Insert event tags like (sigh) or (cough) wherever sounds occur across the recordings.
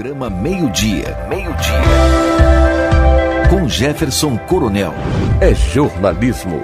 programa Meio-Dia. Meio-Dia. Com Jefferson Coronel. É jornalismo.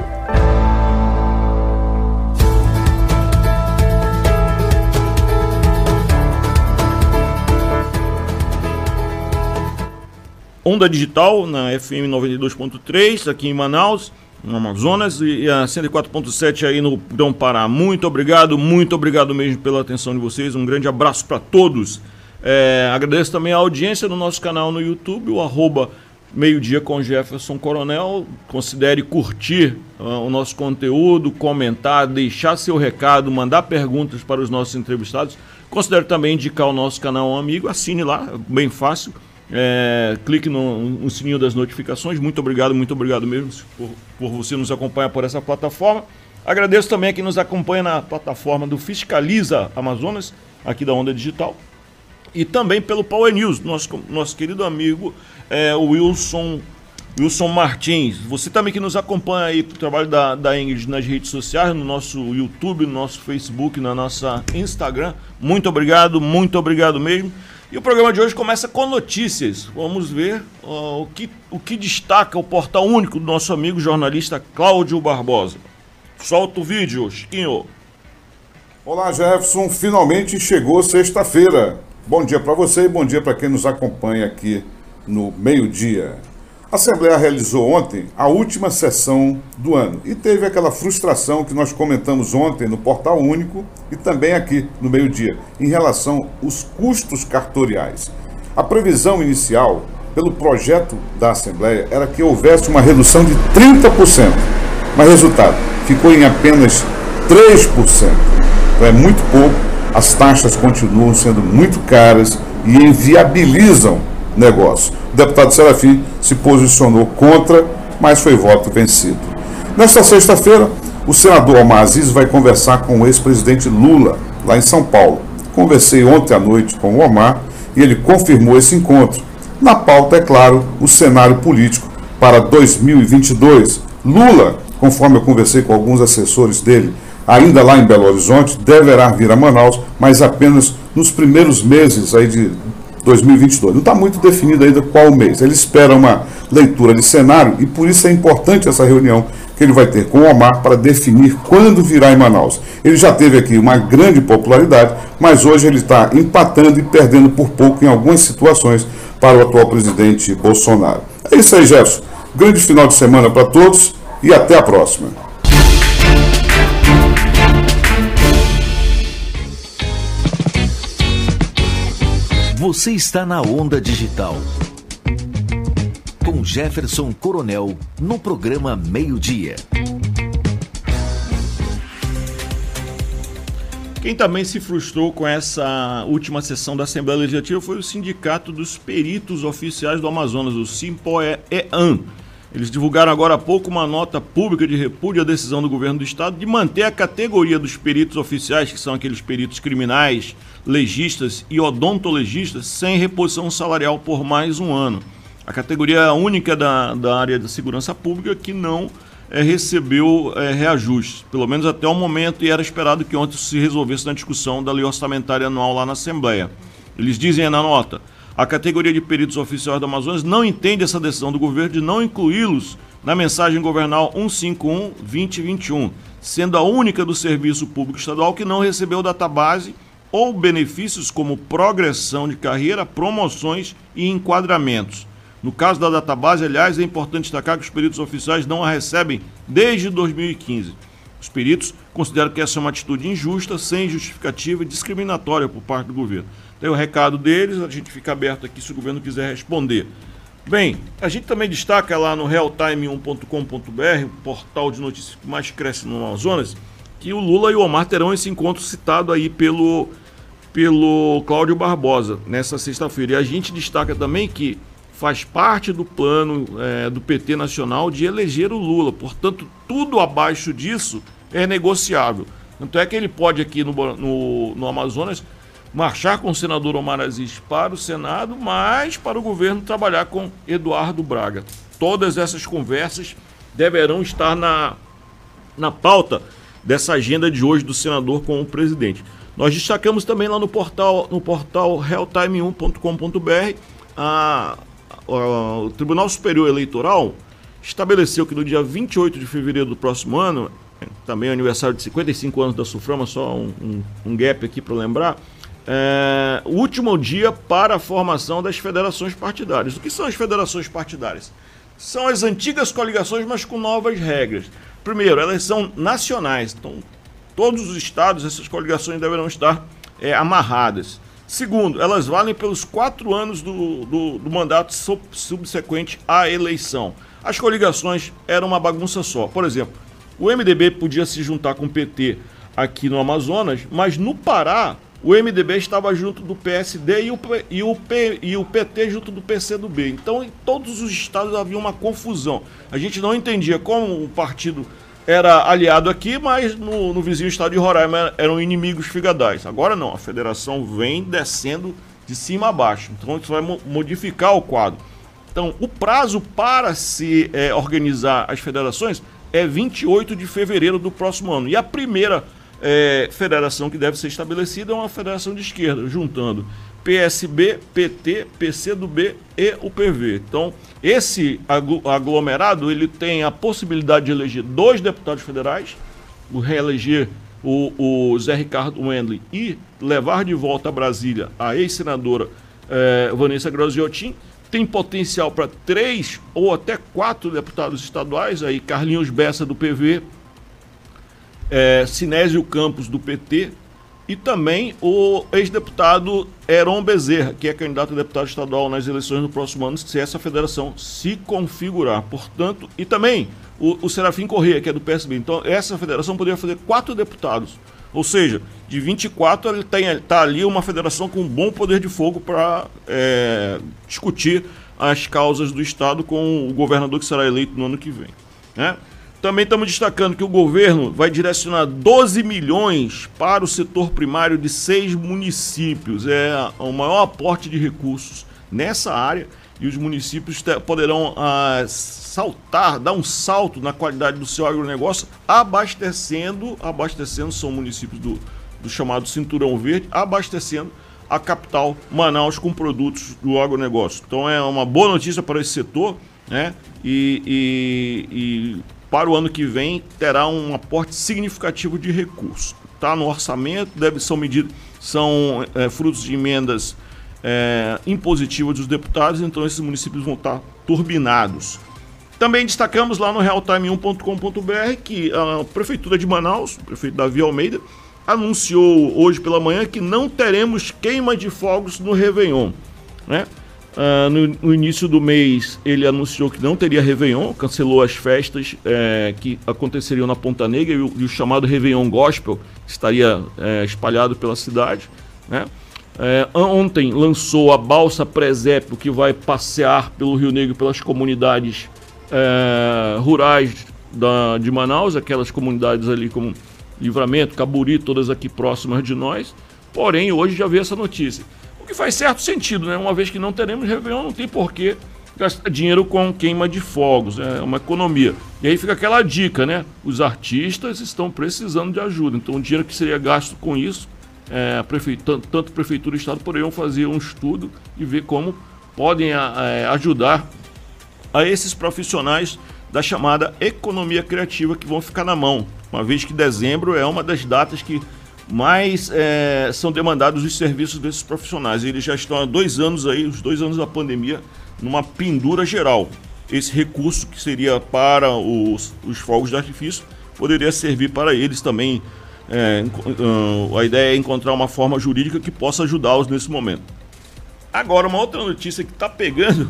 Onda Digital na FM 92.3 aqui em Manaus, no Amazonas, e a 104.7 aí no Grão Pará. Muito obrigado, muito obrigado mesmo pela atenção de vocês. Um grande abraço para todos. É, agradeço também a audiência do nosso canal no YouTube, o arroba meio-dia com Jefferson Coronel. Considere curtir uh, o nosso conteúdo, comentar, deixar seu recado, mandar perguntas para os nossos entrevistados. Considere também indicar o nosso canal um amigo, assine lá, bem fácil. É, clique no, no, sininho das notificações. Muito obrigado, muito obrigado mesmo por, por você nos acompanhar por essa plataforma. Agradeço também a quem nos acompanha na plataforma do Fiscaliza Amazonas, aqui da Onda Digital. E também pelo Power News, nosso, nosso querido amigo é, Wilson, Wilson Martins. Você também que nos acompanha aí o trabalho da, da Ingrid nas redes sociais, no nosso YouTube, no nosso Facebook, na nossa Instagram. Muito obrigado, muito obrigado mesmo. E o programa de hoje começa com notícias. Vamos ver uh, o, que, o que destaca o portal único do nosso amigo jornalista Cláudio Barbosa. Solta o vídeo, Chiquinho. Olá, Jefferson. Finalmente chegou sexta-feira. Bom dia para você e bom dia para quem nos acompanha aqui no meio-dia. A Assembleia realizou ontem a última sessão do ano e teve aquela frustração que nós comentamos ontem no Portal Único e também aqui no meio-dia, em relação aos custos cartoriais. A previsão inicial pelo projeto da Assembleia era que houvesse uma redução de 30%, mas resultado, ficou em apenas 3%. Então é muito pouco, as taxas continuam sendo muito caras e inviabilizam negócio. O deputado Serafim se posicionou contra, mas foi voto vencido. Nesta sexta-feira, o senador Omar Aziz vai conversar com o ex-presidente Lula, lá em São Paulo. Conversei ontem à noite com o Omar e ele confirmou esse encontro. Na pauta, é claro, o cenário político para 2022. Lula, conforme eu conversei com alguns assessores dele, ainda lá em Belo Horizonte, deverá vir a Manaus, mas apenas nos primeiros meses aí de 2022. Não está muito definido ainda qual mês. Ele espera uma leitura de cenário e por isso é importante essa reunião que ele vai ter com o Omar para definir quando virá em Manaus. Ele já teve aqui uma grande popularidade, mas hoje ele está empatando e perdendo por pouco em algumas situações para o atual presidente Bolsonaro. É isso aí, Jefferson. Grande final de semana para todos e até a próxima. Você está na Onda Digital. Com Jefferson Coronel, no programa Meio-Dia. Quem também se frustrou com essa última sessão da Assembleia Legislativa foi o Sindicato dos Peritos Oficiais do Amazonas, o SIMPOE-EAN. Eles divulgaram agora há pouco uma nota pública de repúdio à decisão do governo do estado de manter a categoria dos peritos oficiais, que são aqueles peritos criminais, legistas e odontologistas sem reposição salarial por mais um ano. A categoria única da, da área da segurança pública que não é, recebeu é, reajuste, pelo menos até o momento, e era esperado que ontem se resolvesse na discussão da lei orçamentária anual lá na Assembleia. Eles dizem na nota: a categoria de peritos oficiais do Amazonas não entende essa decisão do governo de não incluí-los na mensagem governal 151-2021, sendo a única do Serviço Público Estadual que não recebeu database ou benefícios como progressão de carreira, promoções e enquadramentos. No caso da database, aliás, é importante destacar que os peritos oficiais não a recebem desde 2015. Os peritos consideram que essa é uma atitude injusta, sem justificativa e discriminatória por parte do governo. Tem o recado deles, a gente fica aberto aqui se o governo quiser responder. Bem, a gente também destaca lá no realtime1.com.br, o portal de notícias que mais cresce no Amazonas, que o Lula e o Omar terão esse encontro citado aí pelo pelo Cláudio Barbosa nessa sexta-feira. E a gente destaca também que faz parte do plano é, do PT nacional de eleger o Lula. Portanto, tudo abaixo disso é negociável. Tanto é que ele pode aqui no, no, no Amazonas marchar com o senador Omar Aziz para o Senado, mas para o governo trabalhar com Eduardo Braga. Todas essas conversas deverão estar na, na pauta dessa agenda de hoje do senador com o presidente. Nós destacamos também lá no portal, no portal realtime1.com.br a, a, o Tribunal Superior Eleitoral estabeleceu que no dia 28 de fevereiro do próximo ano, também é aniversário de 55 anos da Suframa, só um, um, um gap aqui para lembrar, é, o último dia para a formação das federações partidárias. O que são as federações partidárias? São as antigas coligações, mas com novas regras. Primeiro, elas são nacionais, então todos os estados, essas coligações deverão estar é, amarradas. Segundo, elas valem pelos quatro anos do, do, do mandato sub, subsequente à eleição. As coligações eram uma bagunça só. Por exemplo, o MDB podia se juntar com o PT aqui no Amazonas, mas no Pará o MDB estava junto do PSD e o, e o, P, e o PT junto do PCdoB. Então, em todos os estados havia uma confusão. A gente não entendia como o partido era aliado aqui, mas no, no vizinho estado de Roraima eram inimigos figadais. Agora não, a federação vem descendo de cima a baixo. Então isso vai modificar o quadro. Então, o prazo para se é, organizar as federações é 28 de fevereiro do próximo ano. E a primeira é, federação que deve ser estabelecida é uma federação de esquerda, juntando PSB, PT, PCdoB e o PV. Então, esse aglomerado ele tem a possibilidade de eleger dois deputados federais, o reeleger o, o Zé Ricardo Wendley e levar de volta a Brasília a ex-senadora eh, Vanessa Graziotin. Tem potencial para três ou até quatro deputados estaduais, aí Carlinhos Bessa do PV, é, Sinésio Campos, do PT, e também o ex-deputado Heron Bezerra, que é candidato a deputado estadual nas eleições do próximo ano, se essa federação se configurar. Portanto, e também o, o Serafim Corrêa, que é do PSB. Então, essa federação poderia fazer quatro deputados. Ou seja, de 24, ele está ali uma federação com um bom poder de fogo para é, discutir as causas do Estado com o governador que será eleito no ano que vem. Né? Também estamos destacando que o governo vai direcionar 12 milhões para o setor primário de seis municípios. É o maior aporte de recursos nessa área e os municípios poderão ah, saltar, dar um salto na qualidade do seu agronegócio, abastecendo, abastecendo, são municípios do, do chamado Cinturão Verde, abastecendo a capital Manaus com produtos do agronegócio. Então é uma boa notícia para esse setor, né? E, e, e para o ano que vem terá um aporte significativo de recursos. Está no orçamento, deve ser medido, são é, frutos de emendas é, impositivas dos deputados, então esses municípios vão estar turbinados. Também destacamos lá no realtime1.com.br que a Prefeitura de Manaus, o prefeito Davi Almeida, anunciou hoje pela manhã que não teremos queima de fogos no Réveillon. Né? Uh, no, no, início do mês, ele anunciou que não teria Réveillon, cancelou as festas é, que aconteceriam na Ponta Negra e o, e o chamado Réveillon Gospel estaria é, espalhado pela cidade. Né? É, ontem lançou a Balsa Presépio, que vai passear pelo Rio Negro, pelas comunidades rurais da, de Manaus, aquelas comunidades ali como Livramento, Caburi, todas aqui próximas de nós. Porém, hoje já veio essa notícia que faz certo sentido, né? Uma vez que não teremos Réveillon, não tem porquê gastar dinheiro com queima de fogos, né? é uma economia. E aí fica aquela dica, né? Os artistas estão precisando de ajuda, então o dinheiro que seria gasto com isso, é, tanto, tanto prefeitura e estado poderiam fazer um estudo e ver como podem é, ajudar a esses profissionais da chamada economia criativa que vão ficar na mão, uma vez que dezembro é uma das datas que mais é, são demandados os serviços desses profissionais. Eles já estão há dois anos aí, os dois anos da pandemia, numa pendura geral. Esse recurso que seria para os, os fogos de artifício poderia servir para eles também. É, a ideia é encontrar uma forma jurídica que possa ajudá-los nesse momento. Agora, uma outra notícia que está pegando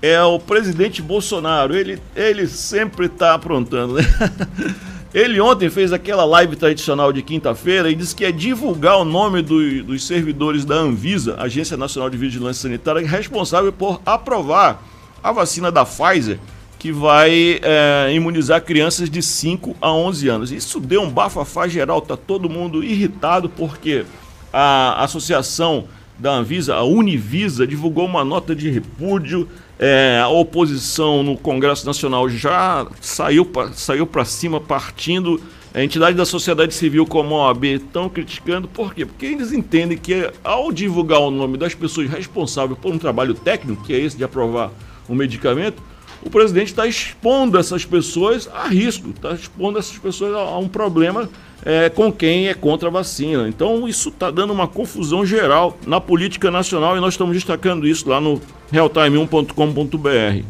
é o presidente Bolsonaro. Ele, ele sempre está aprontando, né? (laughs) Ele ontem fez aquela live tradicional de quinta-feira e disse que é divulgar o nome do, dos servidores da Anvisa, Agência Nacional de Vigilância Sanitária, responsável por aprovar a vacina da Pfizer, que vai é, imunizar crianças de 5 a 11 anos. Isso deu um bafafá geral, tá todo mundo irritado porque a associação da Anvisa, a Univisa, divulgou uma nota de repúdio é, a oposição no Congresso Nacional já saiu para saiu cima partindo a entidade da sociedade civil como a OAB estão criticando, por quê? Porque eles entendem que ao divulgar o nome das pessoas responsáveis por um trabalho técnico, que é esse de aprovar um medicamento, o presidente está expondo essas pessoas a risco, está expondo essas pessoas a, um problema é, com quem é contra a vacina. Então isso está dando uma confusão geral na política nacional e nós estamos destacando isso lá no realtime1.com.br.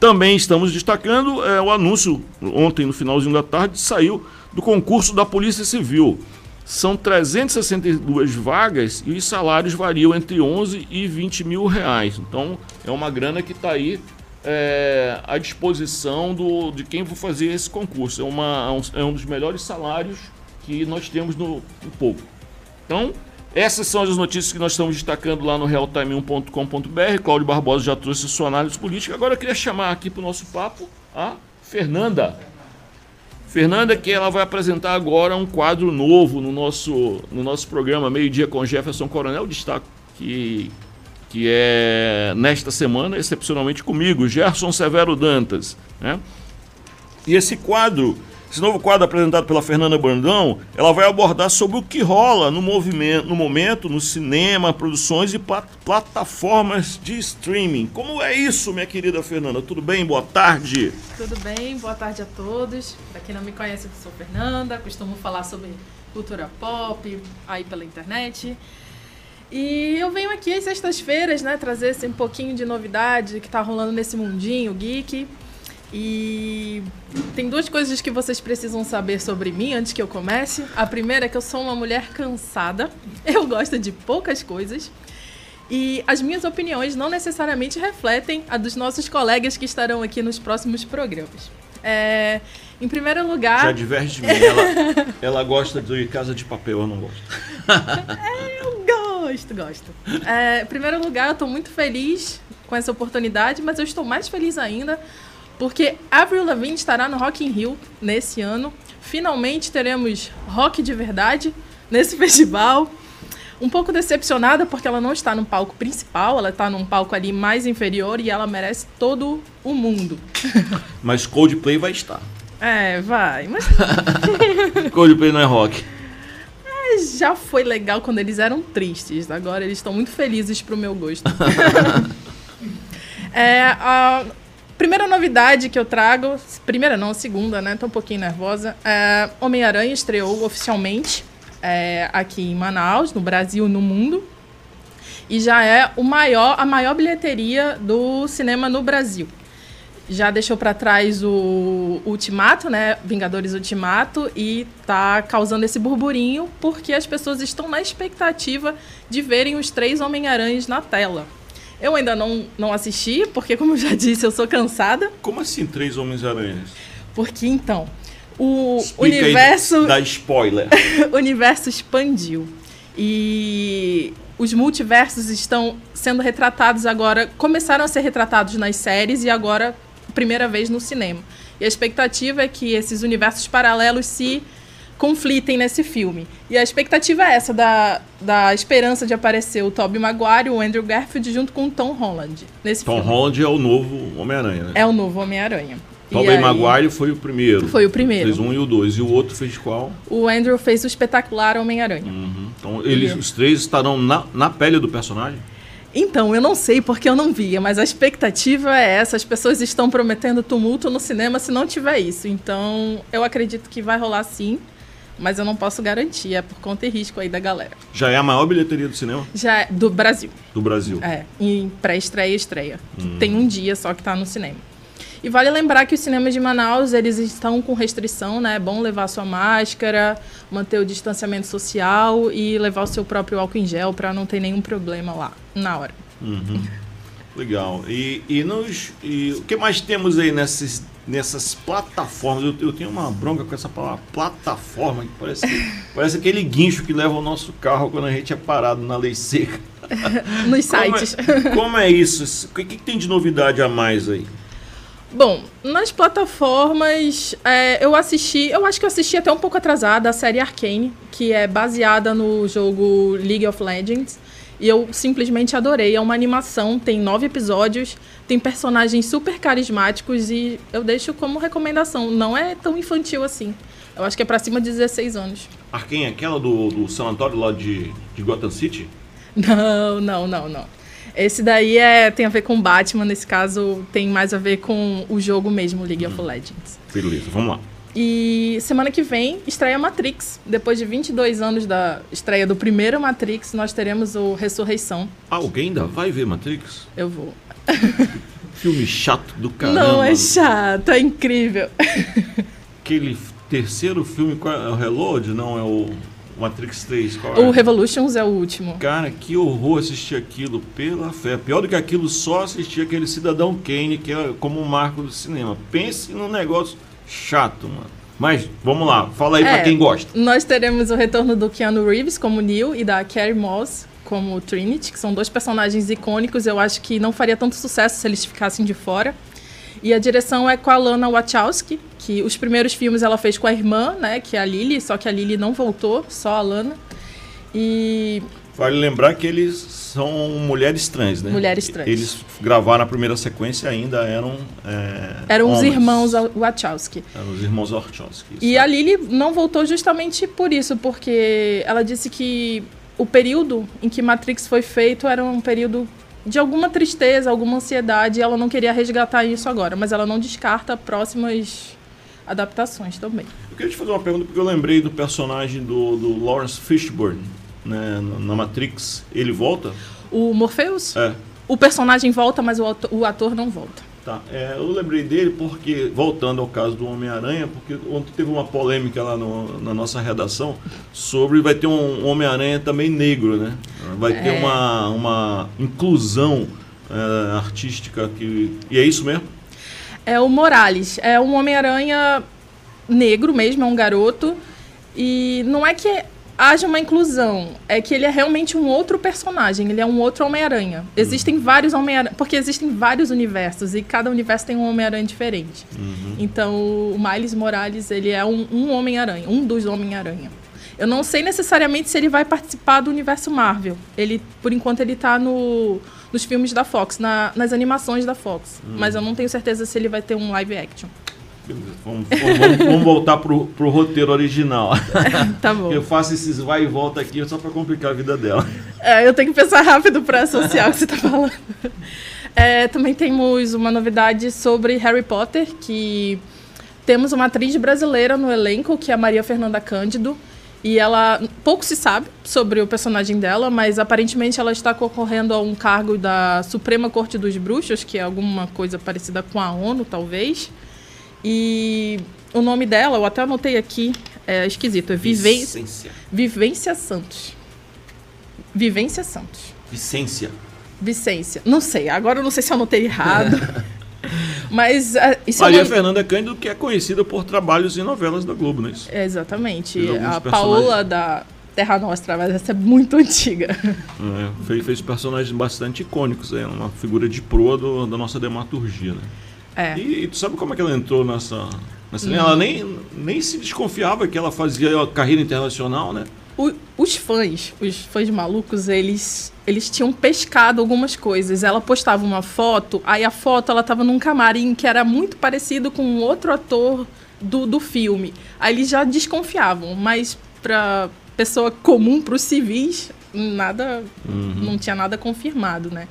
Também estamos destacando é, o anúncio, ontem no finalzinho da tarde, saiu do concurso da Polícia Civil. São 362 vagas e os salários variam entre 11 e 20 mil reais. Então é uma grana que está aí é, à disposição do, de quem for fazer esse concurso. É, uma, é um dos melhores salários que nós temos no, no povo. Então, essas são as notícias que nós estamos destacando lá no realtime1.com.br. Cláudio Barbosa já trouxe sua análise política. Agora eu queria chamar aqui para o nosso papo a Fernanda. Fernanda, que ela vai apresentar agora um quadro novo no nosso, no nosso programa Meio Dia com Jefferson Coronel. Destaco que, que é nesta semana, excepcionalmente comigo, Gerson Severo Dantas. Né? E esse quadro esse novo quadro apresentado pela Fernanda Brandão, ela vai abordar sobre o que rola no movimento, no momento, no cinema, produções e plat plataformas de streaming. Como é isso, minha querida Fernanda? Tudo bem? Boa tarde. Tudo bem? Boa tarde a todos. Para quem não me conhece, eu sou Fernanda, costumo falar sobre cultura pop aí pela internet. E eu venho aqui às sextas-feiras, né, trazer esse um pouquinho de novidade que está rolando nesse mundinho geek. E tem duas coisas que vocês precisam saber sobre mim antes que eu comece. A primeira é que eu sou uma mulher cansada. (laughs) Eu gosto de poucas coisas. E as minhas opiniões não necessariamente refletem a dos nossos colegas que estarão aqui nos próximos programas. É, em primeiro lugar. Já diverge de mim. Ela, ela gosta de Casa de Papel, eu não gosto. (laughs) é, eu gosto, gosto. É, em primeiro lugar, eu estou muito feliz com essa oportunidade, mas eu estou mais feliz ainda porque Avril Lavigne estará no Rock in Rio nesse ano. Finalmente teremos rock de verdade nesse (laughs) festival. Um pouco decepcionada porque ela não está no palco principal, ela está num palco ali mais inferior e ela merece todo o mundo. (laughs) Mas Coldplay vai estar. É, vai. Mas... (laughs) Coldplay não é rock. É, já foi legal quando eles eram tristes. Agora eles estão muito felizes pro meu gosto. (laughs) é, a, Primeira novidade que eu trago, primeira não, segunda, né? Tô um pouquinho nervosa. É, Homem-Aranha estreou oficialmente é, aqui em Manaus, no Brasil no mundo. E já é o maior, a maior bilheteria do cinema no Brasil. Já deixou para trás o Ultimato, né? Vingadores Ultimato, e tá causando esse burburinho porque as pessoas estão na expectativa de verem os três Homem-Aranhas na tela. Eu ainda não, não assisti, porque, como eu já disse, eu sou cansada. Como assim Três Homens-Aranhas? Porque, então, o Explica universo... Dá spoiler. (laughs) o universo expandiu. E os multiversos estão sendo retratados agora... Começaram a ser retratados nas séries e agora, primeira vez no cinema. E a expectativa é que esses universos paralelos se conflitem nesse filme. E a expectativa é essa, da, da esperança de aparecer o Tobey Maguire, o Andrew Garfield, junto com o Tom Holland. Nesse Tom filme. Holland é o novo Homem-Aranha, né? É o novo Homem-Aranha. Tobey Maguire foi o primeiro. Foi o primeiro. Fez um e o dois. E o outro fez qual? O Andrew fez o espetacular Homem-Aranha. Uhum. Então eles, os três estarão na, na pele do personagem? Então, eu não sei porque eu não via, mas a expectativa é essa. As pessoas estão prometendo tumulto no cinema se não tiver isso. Então, eu acredito que vai rolar sim mas eu não posso garantir, é por conta e risco aí da galera. Já é a maior bilheteria do cinema? Já é, do Brasil. Do Brasil. É, em pré-estreia e estreia. Hum. Tem um dia só que tá no cinema. E vale lembrar que os cinemas de Manaus, eles estão com restrição, né? É bom levar sua máscara, manter o distanciamento social e levar o seu próprio álcool em gel para não ter nenhum problema lá na hora. Uhum. Legal. E, e, nos, e o que mais temos aí nesses nessas plataformas. Eu, eu, tenho uma bronca com essa palavra plataforma, que parece, (laughs) parece aquele guincho que leva o nosso carro quando a gente é parado na lei seca. (laughs) Nos como sites. É, como é isso? O que, que, tem de novidade a mais aí? Bom, nas plataformas, é, eu assisti, eu acho que eu assisti até um pouco atrasada a série Arcane, que é baseada no jogo League of Legends. E eu simplesmente adorei. É uma animação, tem nove episódios, tem personagens super carismáticos e eu deixo como recomendação. Não é tão infantil assim. Eu acho que é pra cima de 16 anos. Arkane é aquela do, do sanatório lá de, de Gotham City? Não, não, não, não. Esse daí é, tem a ver com Batman, nesse caso tem mais a ver com o jogo mesmo, League of Legends. Beleza, vamos lá. E semana que vem estreia Matrix. Depois de 22 anos da estreia do primeiro Matrix, nós teremos o Ressurreição. Alguém ainda vai ver Matrix? Eu vou. (laughs) Filme chato do caramba. Não é chato, é incrível. Aquele terceiro filme, qual é o Reload? Não, é o Matrix 3. Qual O é? Revolutions é o último. Cara, que horror assistir aquilo, pela fé. Pior do que aquilo, só assistir aquele Cidadão Kane, que é como um marco do cinema. Pense num negócio chato, mano. Mas, vamos lá, fala aí pra É, quem gosta. Nós teremos o retorno do Keanu Reeves como Neo e da Carrie Moss como Trinity, que são dois personagens icônicos. Eu acho que não faria tanto sucesso se eles ficassem de fora. E a direção é com a Lana Wachowski, que os primeiros filmes ela fez com a irmã, né, que é a Lily, só que a Lily não voltou, só a Lana. E Vale lembrar que eles são mulheres trans, né? Mulheres trans. Eles gravaram a primeira sequência ainda eram. É, eram os homens. irmãos Wachowski. Eram os irmãos Orchowski. E a Lily não voltou justamente por isso, porque ela disse que o período em que Matrix foi feito era um período de alguma tristeza, alguma ansiedade, e ela não queria resgatar isso agora, mas ela não descarta próximas adaptações também. Eu queria te fazer uma pergunta, porque eu lembrei do personagem do, do Lawrence Fishburne né, na- Matrix. Ele volta? O Morpheus, É. o personagem volta, mas o ato- o ator não volta. Tá, é, eu lembrei dele porque, voltando ao caso do Homem-Aranha, porque ontem teve uma polêmica lá no- na nossa redação sobre vai ter um Homem-Aranha também negro, né? Vai ter É. uma, uma inclusão é, artística que. E é isso mesmo? É o Morales. É um Homem-Aranha negro mesmo, é um garoto. E não é que haja uma inclusão, é que ele é realmente um outro personagem, ele é um outro Homem-Aranha. Existem vários Homem-Aranha, porque existem vários universos e cada universo tem um Homem-Aranha diferente. Então, o Miles Morales, ele é um, um Homem-Aranha, um dos Homem-Aranha. Eu não sei necessariamente se ele vai participar do universo Marvel. Ele, por enquanto, ele tá no, nos filmes da Fox, na- nas animações da Fox. Mas eu não tenho certeza se ele vai ter um live action. Vamos, vamos- vamos- voltar pro, pro roteiro original. (laughs) Tá bom. Eu faço esses vai e volta aqui só pra complicar a vida dela. É, eu tenho que pensar rápido para associar o que você está falando. É, também temos uma novidade sobre Harry Potter, que temos uma atriz brasileira no elenco, que é a Maria Fernanda Cândido. E ela. Pouco se sabe sobre o personagem dela, mas aparentemente ela está concorrendo a um cargo da Suprema Corte dos Bruxos, que é alguma coisa parecida com a ONU, talvez. E o nome dela, eu até anotei aqui, é esquisito, é Vivência. Vicência. Vivência Santos. Vivência Santos. Vicência. Vicência. Não sei, agora eu não sei se eu anotei errado. (laughs) Mas ah, isso Maria é, uma... Fernanda Cândido, que é conhecida por trabalhos em novelas da Globo, não é isso? é exatamente. A personagens. Paola da Terra Nostra, mas essa é muito antiga. É, fez, fez personagens bastante icônicos, é uma figura de proa do- da nossa dramaturgia, né? É. E, e tu sabe como é que ela entrou nessa, nessa? Ela nem, nem se desconfiava que ela fazia carreira internacional, né? O- os fãs, os fãs malucos, eles, eles tinham pescado algumas coisas. Ela postava uma foto, aí a foto ela tava num camarim que era muito parecido com um outro ator do, do filme. Aí eles já desconfiavam, mas pra pessoa comum, pros civis, nada, não tinha nada confirmado, né?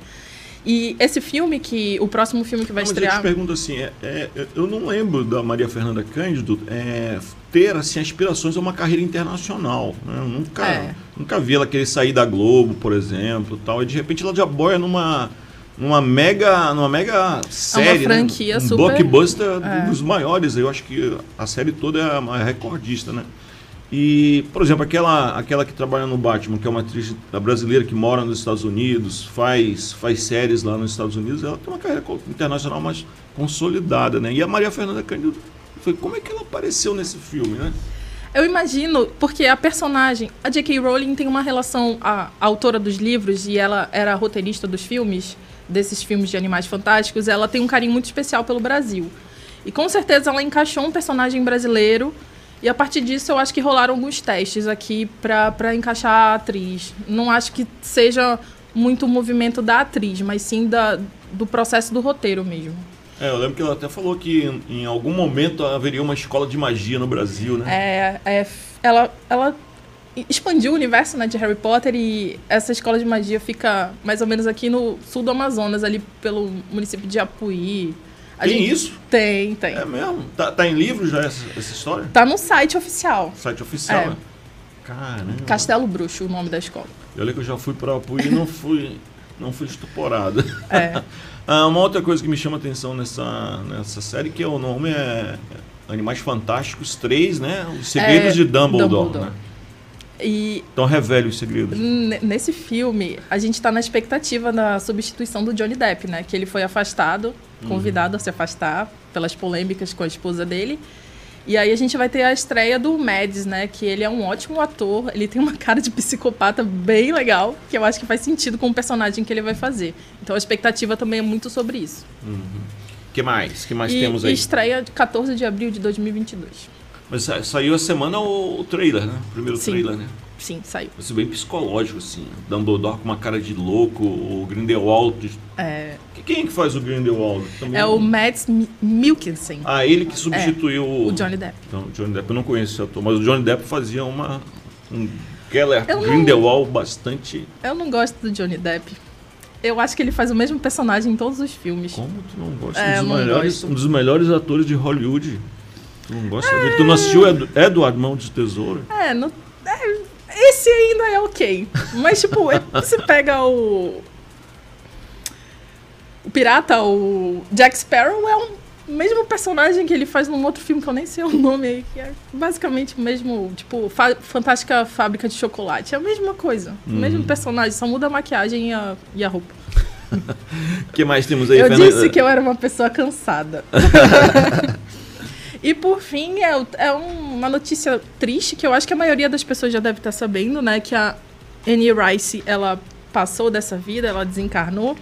E esse filme que, o próximo filme que vai Não, mas eu te estrear... pergunto assim, é- é- eu não lembro da Maria Fernanda Cândido é, ter assim, aspirações a uma carreira internacional. Né? Eu nunca, É. nunca vi ela querer sair da Globo, por exemplo, tal, e de repente ela já boia numa, numa mega, numa mega série, né? franquia um super- blockbuster É. dos maiores. Eu acho que a série toda é a a recordista, né? E, por exemplo, aquela, aquela que trabalha no Batman, que é uma atriz brasileira que mora nos Estados Unidos, faz, faz séries lá nos Estados Unidos, ela tem uma carreira internacional mais consolidada, né? E a Maria Fernanda Cândido, foi como é que ela apareceu nesse filme, né? Eu imagino, porque a personagem, a J.K. Rowling tem uma relação, a, a autora dos livros, e ela era roteirista dos filmes, desses filmes de animais fantásticos, ela tem um carinho muito especial pelo Brasil. E com certeza ela encaixou um personagem brasileiro, e a partir disso eu acho que rolaram alguns testes aqui pra encaixar a atriz. Não acho que seja muito o movimento da atriz, mas sim da, do processo do roteiro mesmo. É, eu lembro que ela até falou que em, em algum momento haveria uma escola de magia no Brasil, né? É, é, ela, ela expandiu o universo né, de Harry Potter e essa escola de magia fica mais ou menos aqui no sul do Amazonas, ali pelo município de Apuí. A Tem gente- isso? Tem, tem. É mesmo? Tá, tá em livro já essa, essa história? Tá no site oficial. Site oficial, É. né? Caramba. Castelo Bruxo, o nome da escola. E olha que eu já fui para Apuí e não fui, não fui estuporado. É. (laughs) Ah, uma outra coisa que me chama atenção nessa, nessa série que é o nome é Animais Fantásticos 3, né? Os Segredos É, de Dumbledore, Dumbledore. né? E Então revele os segredos. nesse filme, a gente tá na expectativa da substituição do Johnny Depp, né? Que ele foi afastado, convidado a se afastar pelas polêmicas com a esposa dele. E aí a gente vai ter a estreia do Mads, né? Que ele é um ótimo ator, ele tem uma cara de psicopata bem legal, que eu acho que faz sentido com o personagem que ele vai fazer. Então a expectativa também é muito sobre isso. que mais? que mais e, temos e aí? estreia de 14 de abril de 2022. Mas sa- saiu a semana o, trailer, né? O primeiro Sim. trailer, né? Sim, saiu. Vai ser bem psicológico, assim. Dumbledore com uma cara de louco, o Grindelwald. É, Que- Quem é que faz o Grindelwald? Também é o Mads Mi- Mikkelsen, Ah, ele que substituiu o Johnny Depp. Então, o Johnny Depp eu não conheço esse ator, mas o Johnny Depp fazia uma um Keller Eu não- Grindelwald bastante. Eu não gosto do Johnny Depp. Eu acho que ele faz o mesmo personagem em todos os filmes. Como tu não gosta? É, um, dos melhores, gosto. um dos melhores atores de Hollywood. Tu não gosta dele? Tu não assistiu Edu, Edward Mão de Tesouro? É, não, é, esse ainda é ok. Mas, tipo, é- você pega o. O pirata, o Jack Sparrow, é um mesmo personagem que ele faz num outro filme que eu nem sei o nome aí, que é basicamente o mesmo, tipo, Fa- Fantástica Fábrica de Chocolate. É a mesma coisa. O Uhum. mesmo personagem, só muda a maquiagem e a, e a roupa. O (laughs) que mais temos aí, Eu Fernanda? disse que eu era uma pessoa cansada. (laughs) e por fim, é, é um- uma notícia triste que eu acho que a maioria das pessoas já deve estar sabendo, né? Que a Annie Rice, ela passou dessa vida, ela desencarnou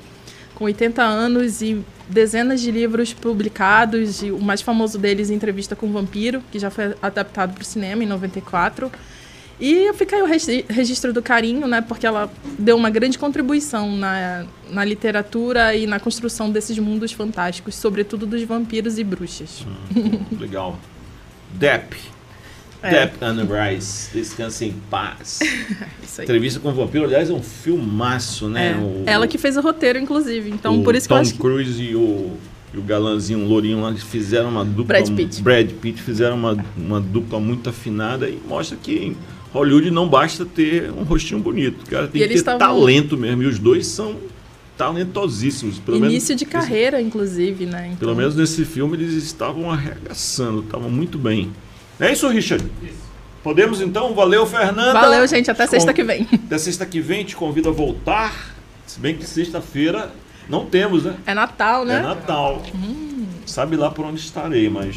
com 80 anos e dezenas de livros publicados, o mais famoso deles, Entrevista com o Vampiro, que já foi adaptado para o cinema em 94. E fica aí o regi- registro do carinho, né? Porque ela deu uma grande contribuição na, na literatura e na construção desses mundos fantásticos, sobretudo dos vampiros e bruxas. Legal. Depp. É. Depp Anne Rice. Descansa em paz. (laughs) Isso aí. Entrevista com o Vampiro, aliás, é um filmaço, né? É. O- Ela que fez o roteiro, inclusive. Então, por isso que Tom eu acho que. Cruise e o, e o galãzinho, o lourinho lá, eles fizeram uma dupla. Brad Pitt. Brad Pitt fizeram uma, uma dupla muito afinada e mostra que Hollywood não basta ter um rostinho bonito. Cara, tem E que ter estavam- talento mesmo. E os dois são talentosíssimos. Pelo Início menos, de carreira, inclusive, né? Então, Pelo menos nesse filme eles estavam arregaçando, estavam muito bem. É isso, Richard? Podemos então? Valeu, Fernanda. Valeu, gente. Até sexta que vem. (laughs) (laughs) Até sexta que vem, te convido a voltar. Se bem que sexta-feira não temos, né? É Natal, né? É Natal. Sabe lá por onde estarei, mas.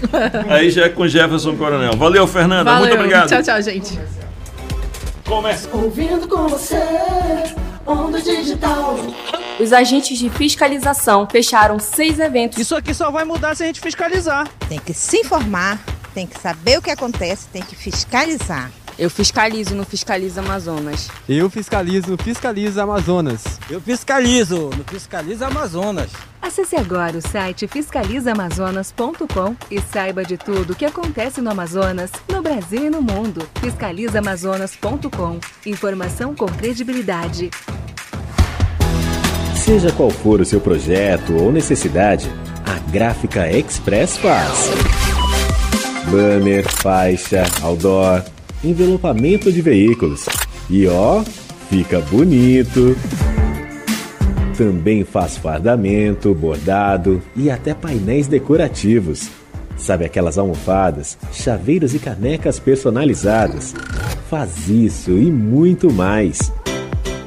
(laughs) Aí já é com Jefferson Coronel. Valeu, Fernanda. Valeu. Muito obrigado. Tchau, tchau, gente. Começa. Ouvindo com você, Onda Digital. Os agentes de fiscalização fecharam seis eventos Isso aqui só vai mudar se a gente fiscalizar. Tem que se informar, tem que saber o que acontece, tem que fiscalizar. Eu fiscalizo no Fiscaliza Amazonas. Eu fiscalizo no Fiscaliza Amazonas. Eu fiscalizo no Fiscaliza Amazonas. Acesse agora o site fiscalizaamazonas.com e saiba de tudo o que acontece no Amazonas, no Brasil e no mundo. Fiscalizaamazonas.com. Informação com credibilidade. Seja qual for o seu projeto ou necessidade, a Gráfica Express faz. Banner, faixa, outdoor, envelopamento de veículos. E ó, fica bonito. Também faz fardamento, bordado e até painéis decorativos. Sabe aquelas almofadas, chaveiros e canecas personalizadas? Faz isso e muito mais.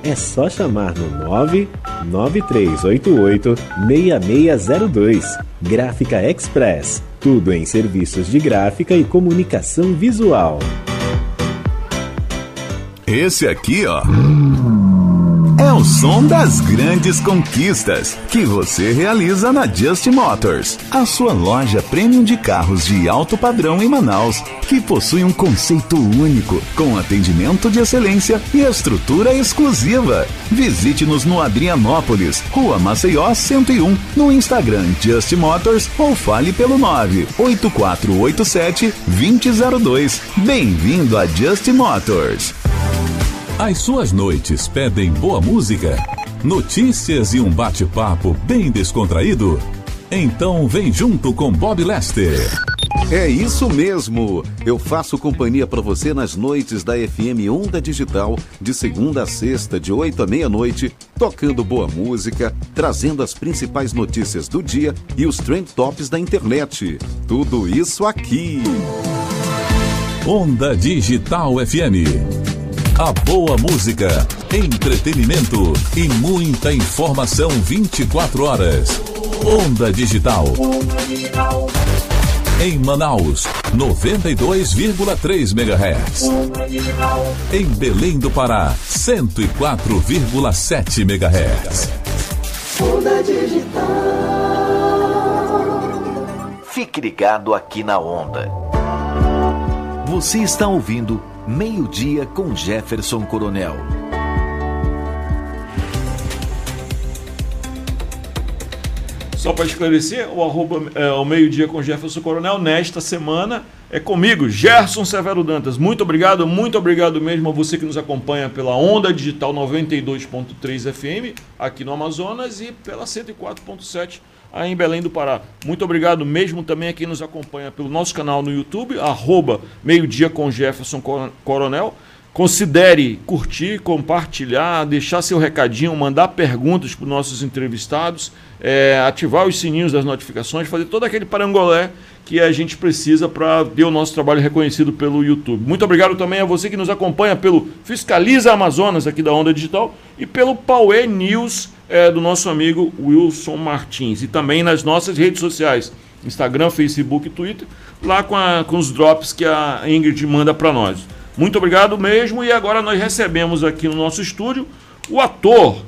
É só chamar no 99388 6602. Gráfica Express. Tudo em serviços de gráfica e comunicação visual. Esse aqui, ó. É o som das grandes conquistas que você realiza na Just Motors, a sua loja premium de carros de alto padrão em Manaus, que possui um conceito único, com atendimento de excelência e estrutura exclusiva. Visite-nos no Adrianópolis, Rua Maceió 101, no Instagram Just Motors ou fale pelo 98487 2002. Bem-vindo a Just Motors. As suas noites pedem boa música? Notícias e um bate-papo bem descontraído? Então vem junto com Bob Lester. É isso mesmo! Eu faço companhia para você nas noites da FM Onda Digital, de segunda a sexta, de 8 à meia-noite, tocando boa música, trazendo as principais notícias do dia e os trend tops da internet. Tudo isso aqui. Onda Digital FM. A boa música, entretenimento e muita informação 24 horas. Onda Digital. Em Manaus, 92,3 MHz. Em Belém do Pará, 104,7 MHz. Onda Digital. Fique ligado aqui na Onda. Você está ouvindo Meio-Dia com Jefferson Coronel. Só para esclarecer, o arroba é, o meio-dia com Jefferson Coronel, nesta semana, é comigo, Gerson Severo Dantas. Muito obrigado, muito obrigado mesmo a você que nos acompanha pela Onda Digital 92.3 FM, aqui no Amazonas, e pela 104.7 aí em Belém do Pará. Muito obrigado mesmo também a quem nos acompanha pelo nosso canal no YouTube, arroba meio-dia com Jefferson Coronel. Considere curtir, compartilhar, deixar seu recadinho, mandar perguntas para os nossos entrevistados, é, ativar os sininhos das notificações, fazer todo aquele parangolé que a gente precisa para ter o nosso trabalho reconhecido pelo YouTube. Muito obrigado também a você que nos acompanha pelo Fiscaliza Amazonas aqui da Onda Digital e pelo Paué News é, do nosso amigo Wilson Martins. E também nas nossas redes sociais, Instagram, Facebook e Twitter, lá com, a, com os drops que a Ingrid manda para nós. Muito obrigado mesmo. E agora nós recebemos aqui no nosso estúdio o ator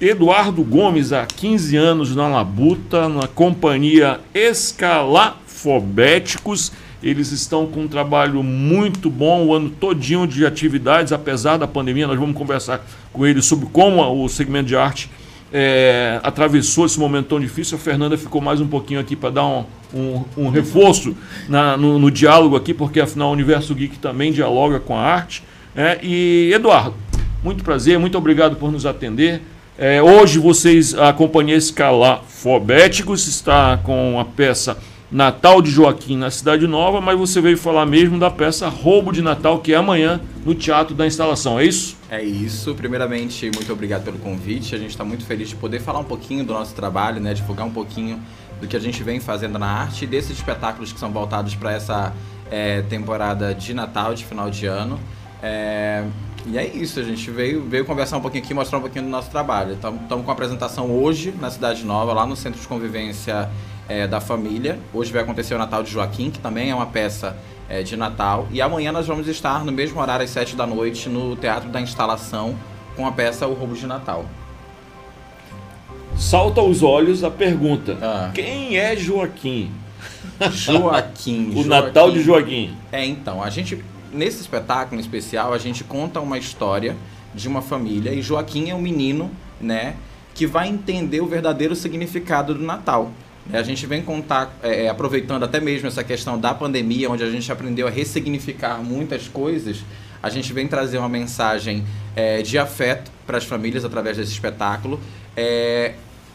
Eduardo Gomes, há 15 anos na Labuta, na companhia Escalafobéticos. Eles estão com um trabalho muito bom, o ano todinho de atividades, apesar da pandemia. Nós vamos conversar com eles sobre como o segmento de arte é, atravessou esse momento tão difícil. A Fernanda ficou mais um pouquinho aqui para dar um, um, um reforço na, no, no, diálogo aqui, porque afinal o Universo Geek também dialoga com a arte. É, e Eduardo, muito prazer, muito obrigado por nos atender. É, hoje vocês, a companhia Escalafobéticos está com a peça Natal de Joaquim na Cidade Nova, mas você veio falar mesmo da peça Roubo de Natal, que é amanhã no Teatro da Instalação, é isso? É isso. Primeiramente, muito obrigado pelo convite. A gente está muito feliz de poder falar um pouquinho do nosso trabalho, né? divulgar um pouquinho do que a gente vem fazendo na arte e desses espetáculos que são voltados para essa é, temporada de Natal, de final de ano. É, e é isso, a gente veio, veio conversar um pouquinho aqui, mostrar um pouquinho do nosso trabalho. Estamos com a apresentação hoje na Cidade Nova, lá no Centro de Convivência é, da família. Hoje vai acontecer o Natal de Joaquim, que também é uma peça é, de Natal. E amanhã nós vamos estar no mesmo horário, às 7 da noite, no Teatro da Instalação, com a peça O Roubo de Natal. Salta aos olhos a pergunta: ah. quem é Joaquim? Joaquim. (laughs) o Joaquim. Natal de Joaquim. É, então, a gente, nesse espetáculo em especial, a gente conta uma história de uma família e Joaquim é um menino, né, que vai entender o verdadeiro significado do Natal. A gente vem contar, é, é, aproveitando até mesmo essa questão da pandemia, onde a gente aprendeu a ressignificar muitas coisas, a gente vem trazer uma mensagem é, de afeto para as famílias através desse espetáculo, é,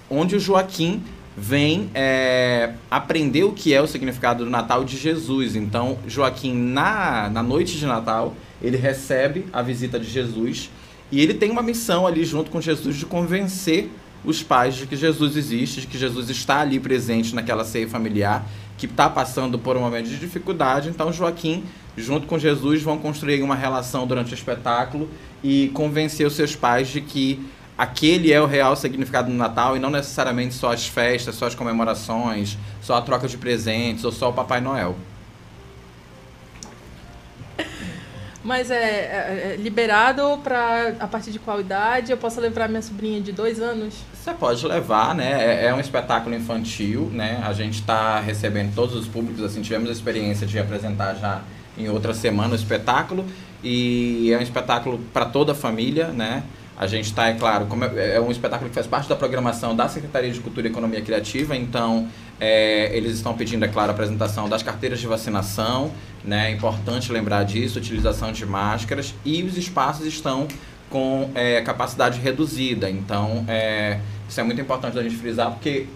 onde o Joaquim vem é, aprender o que é o significado do Natal de Jesus. Então, Joaquim, na, na noite de Natal, ele recebe a visita de Jesus e ele tem uma missão ali junto com Jesus de convencer os pais de que Jesus existe, de que Jesus está ali presente naquela ceia familiar, que está passando por um momento de dificuldade. Então, Joaquim, junto com Jesus, vão construir uma relação durante o espetáculo e convencer os seus pais de que aquele é o real significado do Natal e não necessariamente só as festas, só as comemorações, só a troca de presentes ou só o Papai Noel. Mas é, é- é liberado para a partir de qual idade? Eu posso levar minha sobrinha de dois anos? Você pode levar, né? É, é um espetáculo infantil, né? A gente está recebendo todos os públicos, assim, tivemos a experiência de apresentar já em outra semana o espetáculo e é um espetáculo para toda a família, né? A gente está, é claro, como é, é um espetáculo que faz parte da programação da Secretaria de Cultura e Economia Criativa, então é, eles estão pedindo, é claro, a apresentação das carteiras de vacinação, né? É importante lembrar disso, utilização de máscaras e os espaços estão com é, capacidade reduzida. Então, é, isso é muito importante da gente frisar, porque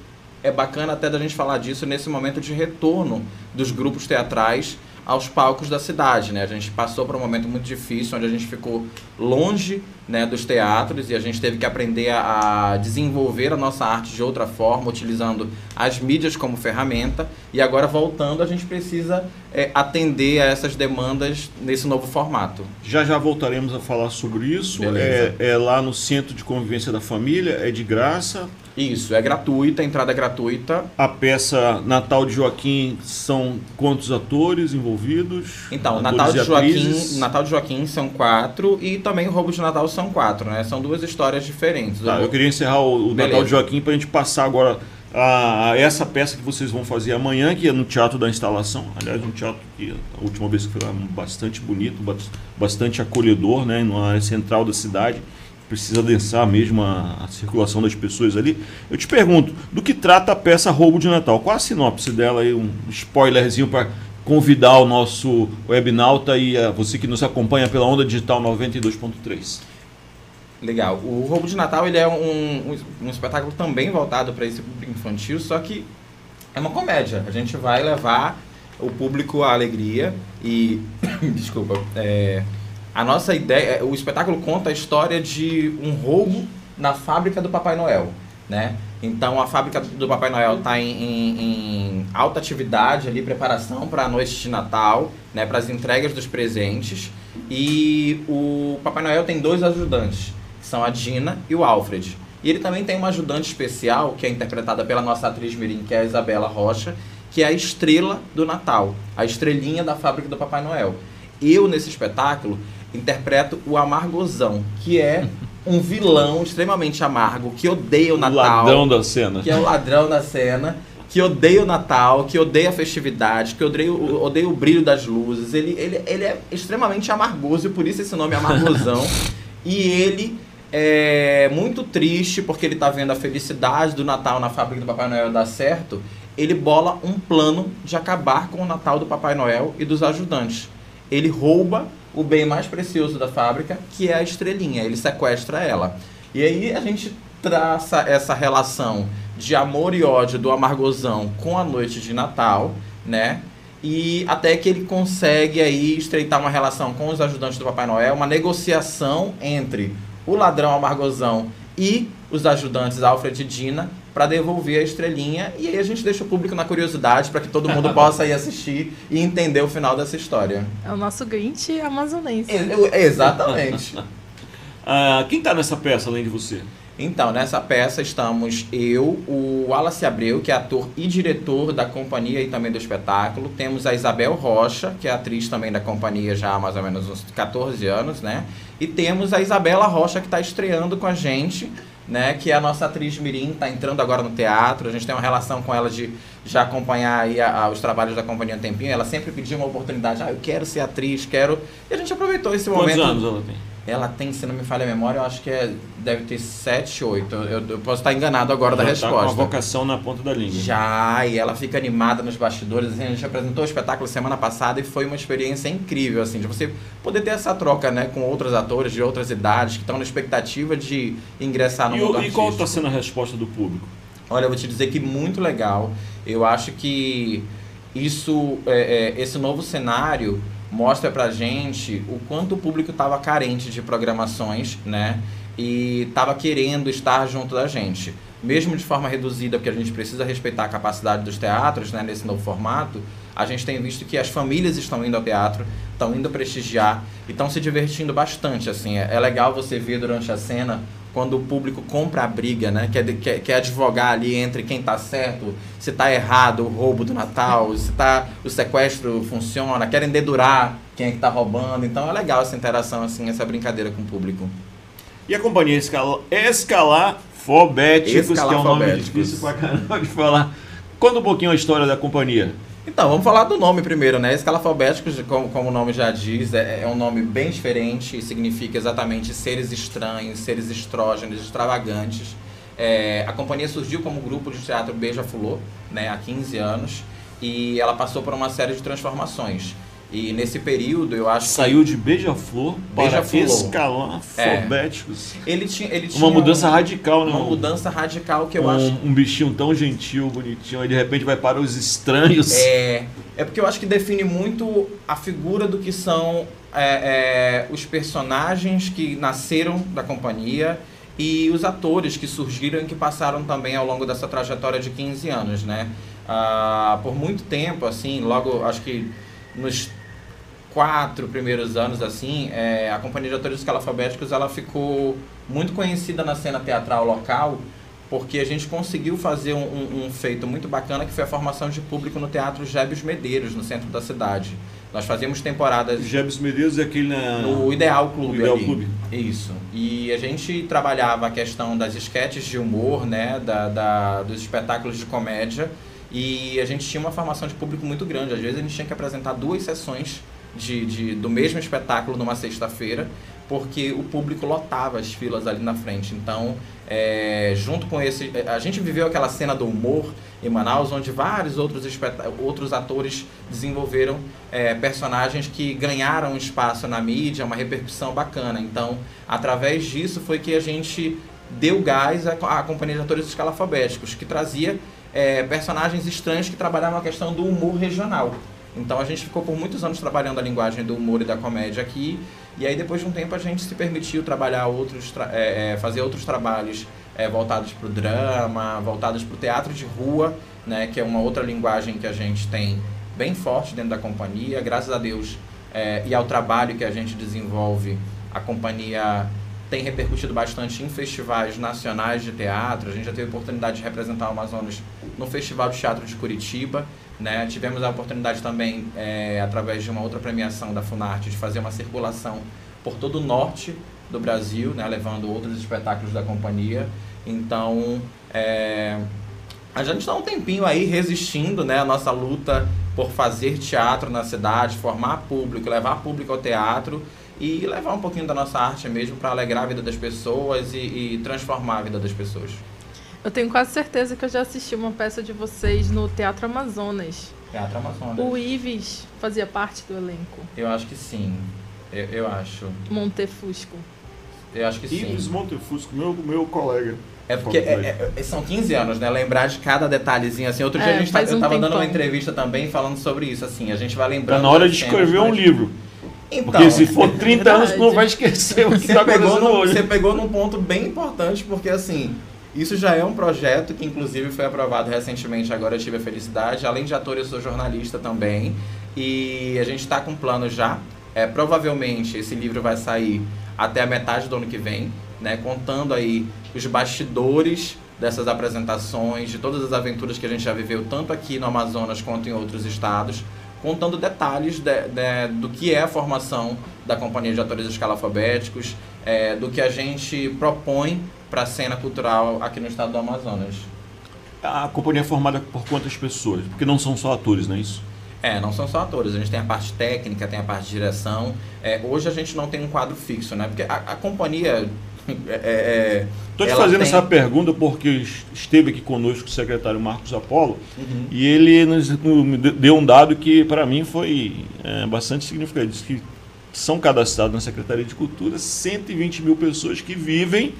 é bacana até da gente falar disso nesse momento de retorno dos grupos teatrais aos palcos da cidade, né? A gente passou por um momento muito difícil, onde a gente ficou longe, né, dos teatros e a gente teve que aprender a, a desenvolver a nossa arte de outra forma, utilizando as mídias como ferramenta. E agora voltando, a gente precisa é, atender a essas demandas nesse novo formato. Já já voltaremos a falar sobre isso. É, é lá no Centro de Convivência da Família, é de graça. Isso, é gratuita, entrada gratuita. A peça Natal de Joaquim são quantos atores envolvidos? Então, Atores Natal de Joaquim? Natal de Joaquim são quatro e também o Roubo de Natal são quatro, né? São duas histórias diferentes. Tá, vou- eu queria encerrar o, o. Natal de Joaquim para a gente passar agora a, a essa peça que vocês vão fazer amanhã, que é no Teatro da Instalação. Aliás, um teatro que a última vez que foi lá, bastante bonito, bas- bastante acolhedor, né, na área central da cidade. Precisa densar mesmo a, a circulação das pessoas ali. Eu te pergunto, do que trata a peça Roubo de Natal? Qual a sinopse dela aí? Um spoilerzinho para convidar o nosso webnauta e a você que nos acompanha pela Onda Digital 92.3. Legal. O Roubo de Natal ele é um, um, um espetáculo também voltado para esse público infantil, só que é uma comédia. A gente vai levar o público à alegria e. (coughs) Desculpa. é, a nossa ideia. O espetáculo conta a história de um roubo na fábrica do Papai Noel. Né? Então a fábrica do Papai Noel está em, em- em alta atividade ali, preparação para a noite de Natal, né, para as entregas dos presentes. E o Papai Noel tem dois ajudantes, que são a Dina e o Alfred. E ele também tem uma ajudante especial, que é interpretada pela nossa atriz Mirim, que é a Isabela Rocha, que é a estrela do Natal, a estrelinha da fábrica do Papai Noel. Eu, nesse espetáculo, interpreto o Amargosão, que é um vilão extremamente amargo, que odeia o Natal. ladrão da cena. Que é o ladrão da cena, que odeia o Natal, que odeia a festividade, que odeia, o- odeia o brilho das luzes. Ele, ele, ele é extremamente amargoso e por isso esse nome é Amargosão. (laughs) e ele é muito triste porque ele tá vendo a felicidade do Natal na fábrica do Papai Noel dar certo. Ele bola um plano de acabar com o Natal do Papai Noel e dos ajudantes. Ele rouba o bem mais precioso da fábrica, que é a estrelinha. Ele sequestra ela. E aí a gente traça essa relação de amor e ódio do amargosão com a noite de Natal, né? E até que ele consegue aí estreitar uma relação com os ajudantes do Papai Noel, uma negociação entre o ladrão amargosão e os ajudantes Alfred e Dina para devolver a estrelinha e aí a gente deixa o público na curiosidade para que todo mundo (laughs) possa ir assistir e entender o final dessa história. É o nosso Grinch amazonense. Exatamente. (laughs) Ah, quem está nessa peça além de você? Então, nessa peça estamos eu, o Wallace Abreu, que é ator e diretor da companhia e também do espetáculo. Temos a Isabel Rocha, que é atriz também da companhia já há mais ou menos uns 14 anos, né? E temos a Isabela Rocha, que está estreando com a gente, né? Que é a nossa atriz Mirim, está entrando agora no teatro. A gente tem uma relação com ela de já acompanhar aí a- a- os trabalhos da companhia um tempinho. Ela sempre pediu uma oportunidade. Ah, eu quero ser atriz, quero... E a gente aproveitou esse Quantos momento. anos ela tem? Ela tem, se não me falha a memória, eu acho que é, deve ter 7, 8. Eu, eu posso estar enganado agora da Já tá resposta. com a vocação na ponta da língua. Já, e ela fica animada nos bastidores. Assim, a gente apresentou o espetáculo semana passada e foi uma experiência incrível, assim, de você poder ter essa troca, né, com outros atores de outras idades que estão na expectativa de ingressar no E, mundo e artístico. qual está sendo a resposta do público? Olha, eu vou te dizer que muito legal. Eu acho que isso, é, é, esse novo cenário mostra pra gente o quanto o público estava carente de programações, né? E estava querendo estar junto da gente. Mesmo de forma reduzida, porque a gente precisa respeitar a capacidade dos teatros, né? Nesse novo formato, a gente tem visto que as famílias estão indo ao teatro, estão indo prestigiar e estão se divertindo bastante, assim. É, é legal você ver durante a cena quando o público compra a briga, né? Quer, quer, quer advogar ali entre quem tá certo, se tá errado o roubo do Natal, se tá, o sequestro funciona, querem dedurar quem é que tá roubando. Então é legal essa interação, assim, essa brincadeira com o público. E a companhia Escala, Escalafobéticos, que é um nome difícil pra caramba de falar. Conta um pouquinho a história da companhia. Então, vamos falar do nome primeiro, né? Escalafobéticos, como, como o nome já diz, é, é um nome bem diferente, significa exatamente seres estranhos, seres estrógenos, extravagantes. É, a companhia surgiu como grupo de teatro Beija-Flor, né, há 15 anos, e ela passou por uma série de transformações. E nesse período, eu acho Saiu de Beija-Flor para Beija-Flor. Escalafobéticos. Ele tinha, ele tinha Uma mudança um- radical, né? Uma Um- mudança radical que eu um, acho um bichinho tão gentil, bonitinho, aí de repente vai para os estranhos. É, é porque eu acho que define muito a figura do que são é, é, os personagens que nasceram da companhia e os atores que surgiram e que passaram também ao longo dessa trajetória de 15 anos, né? Ah, por muito tempo, assim, logo, acho que nos quatro primeiros anos, assim, é, a Companhia de Atores Escalafabéticos, ela ficou muito conhecida na cena teatral local, porque a gente conseguiu fazer um, um- um feito muito bacana, que foi a formação de público no Teatro Gébios Medeiros, no centro da cidade. Nós fazíamos temporadas... Gébios Medeiros é aquele na... No Ideal Clube. No Ideal ali. Clube. Isso. E a gente trabalhava a questão das esquetes de humor, né, da, da- dos espetáculos de comédia, e a gente tinha uma formação de público muito grande. Às vezes a gente tinha que apresentar duas sessões de, de- do mesmo espetáculo numa sexta-feira, porque o público lotava as filas ali na frente. Então, é, junto com esse. A gente viveu aquela cena do humor em Manaus, onde vários outros, outros atores desenvolveram é, personagens que ganharam espaço na mídia, uma repercussão bacana. Então, através disso foi que a gente deu gás à, à Companhia de Atores Escalafabéticos, que trazia é, personagens estranhos que trabalhavam a questão do humor regional. Então a gente ficou por muitos anos trabalhando a linguagem do humor e da comédia aqui, e aí depois de um tempo a gente se permitiu trabalhar outros, é, é, fazer outros trabalhos é, voltados para o drama, voltados para o teatro de rua, né, que é uma outra linguagem que a gente tem bem forte dentro da companhia. Graças a Deus é, e ao trabalho que a gente desenvolve, a companhia tem repercutido bastante em festivais nacionais de teatro. A gente já teve a oportunidade de representar o Amazonas no Festival de Teatro de Curitiba. Né? Tivemos a oportunidade também, é, através de uma outra premiação da Funarte, de fazer uma circulação por todo o norte do Brasil, né? levando outros espetáculos da companhia. Então, é, a gente está um tempinho aí resistindo, né, a nossa luta por fazer teatro na cidade, formar público, levar público ao teatro e levar um pouquinho da nossa arte mesmo para alegrar a vida das pessoas e, e transformar a vida das pessoas. Eu tenho quase certeza que eu já assisti uma peça de vocês no Teatro Amazonas. Teatro Amazonas. O Ives fazia parte do elenco. Eu acho que sim. Eu, eu acho. Montefusco. Eu acho que sim. Ives Montefusco, meu, meu colega. É porque é- é- são 15 anos, né? Lembrar de cada detalhezinho, assim. Outro dia É, a gente tá, faz eu um tava dando uma tempão. entrevista também falando sobre isso, assim. A gente vai lembrando. Tá na hora de cenas, escrever um mas- livro. Então, Porque se for 30 anos, tu não vai esquecer o que tá pegou, acontecendo num, hoje. você pegou num ponto bem importante, porque assim, isso já é um projeto que inclusive foi aprovado recentemente, agora eu tive a felicidade. Além de ator, eu sou jornalista também. E a gente está com plano já. É, provavelmente esse livro vai sair até a metade do ano que vem, né? Contando aí os bastidores dessas apresentações, de todas as aventuras que a gente já viveu, tanto aqui no Amazonas quanto em outros estados contando detalhes de- de- do que é a formação da Companhia de Atores Escalafabéticos, é, do que a gente propõe para a cena cultural aqui no estado do Amazonas. A companhia é formada por quantas pessoas? Porque não são só atores, não é isso? É, não são só atores, a gente tem a parte técnica, tem a parte de direção. É, hoje a gente não tem um quadro fixo, né? Porque a, a companhia. É, é, Estou te fazendo tem- essa pergunta porque es- esteve aqui conosco o secretário Marcos Apolo Uhum. e ele nos, deu um dado que para mim foi é, bastante significativo. Diz que são cadastrados na Secretaria de Cultura 120 mil pessoas que vivem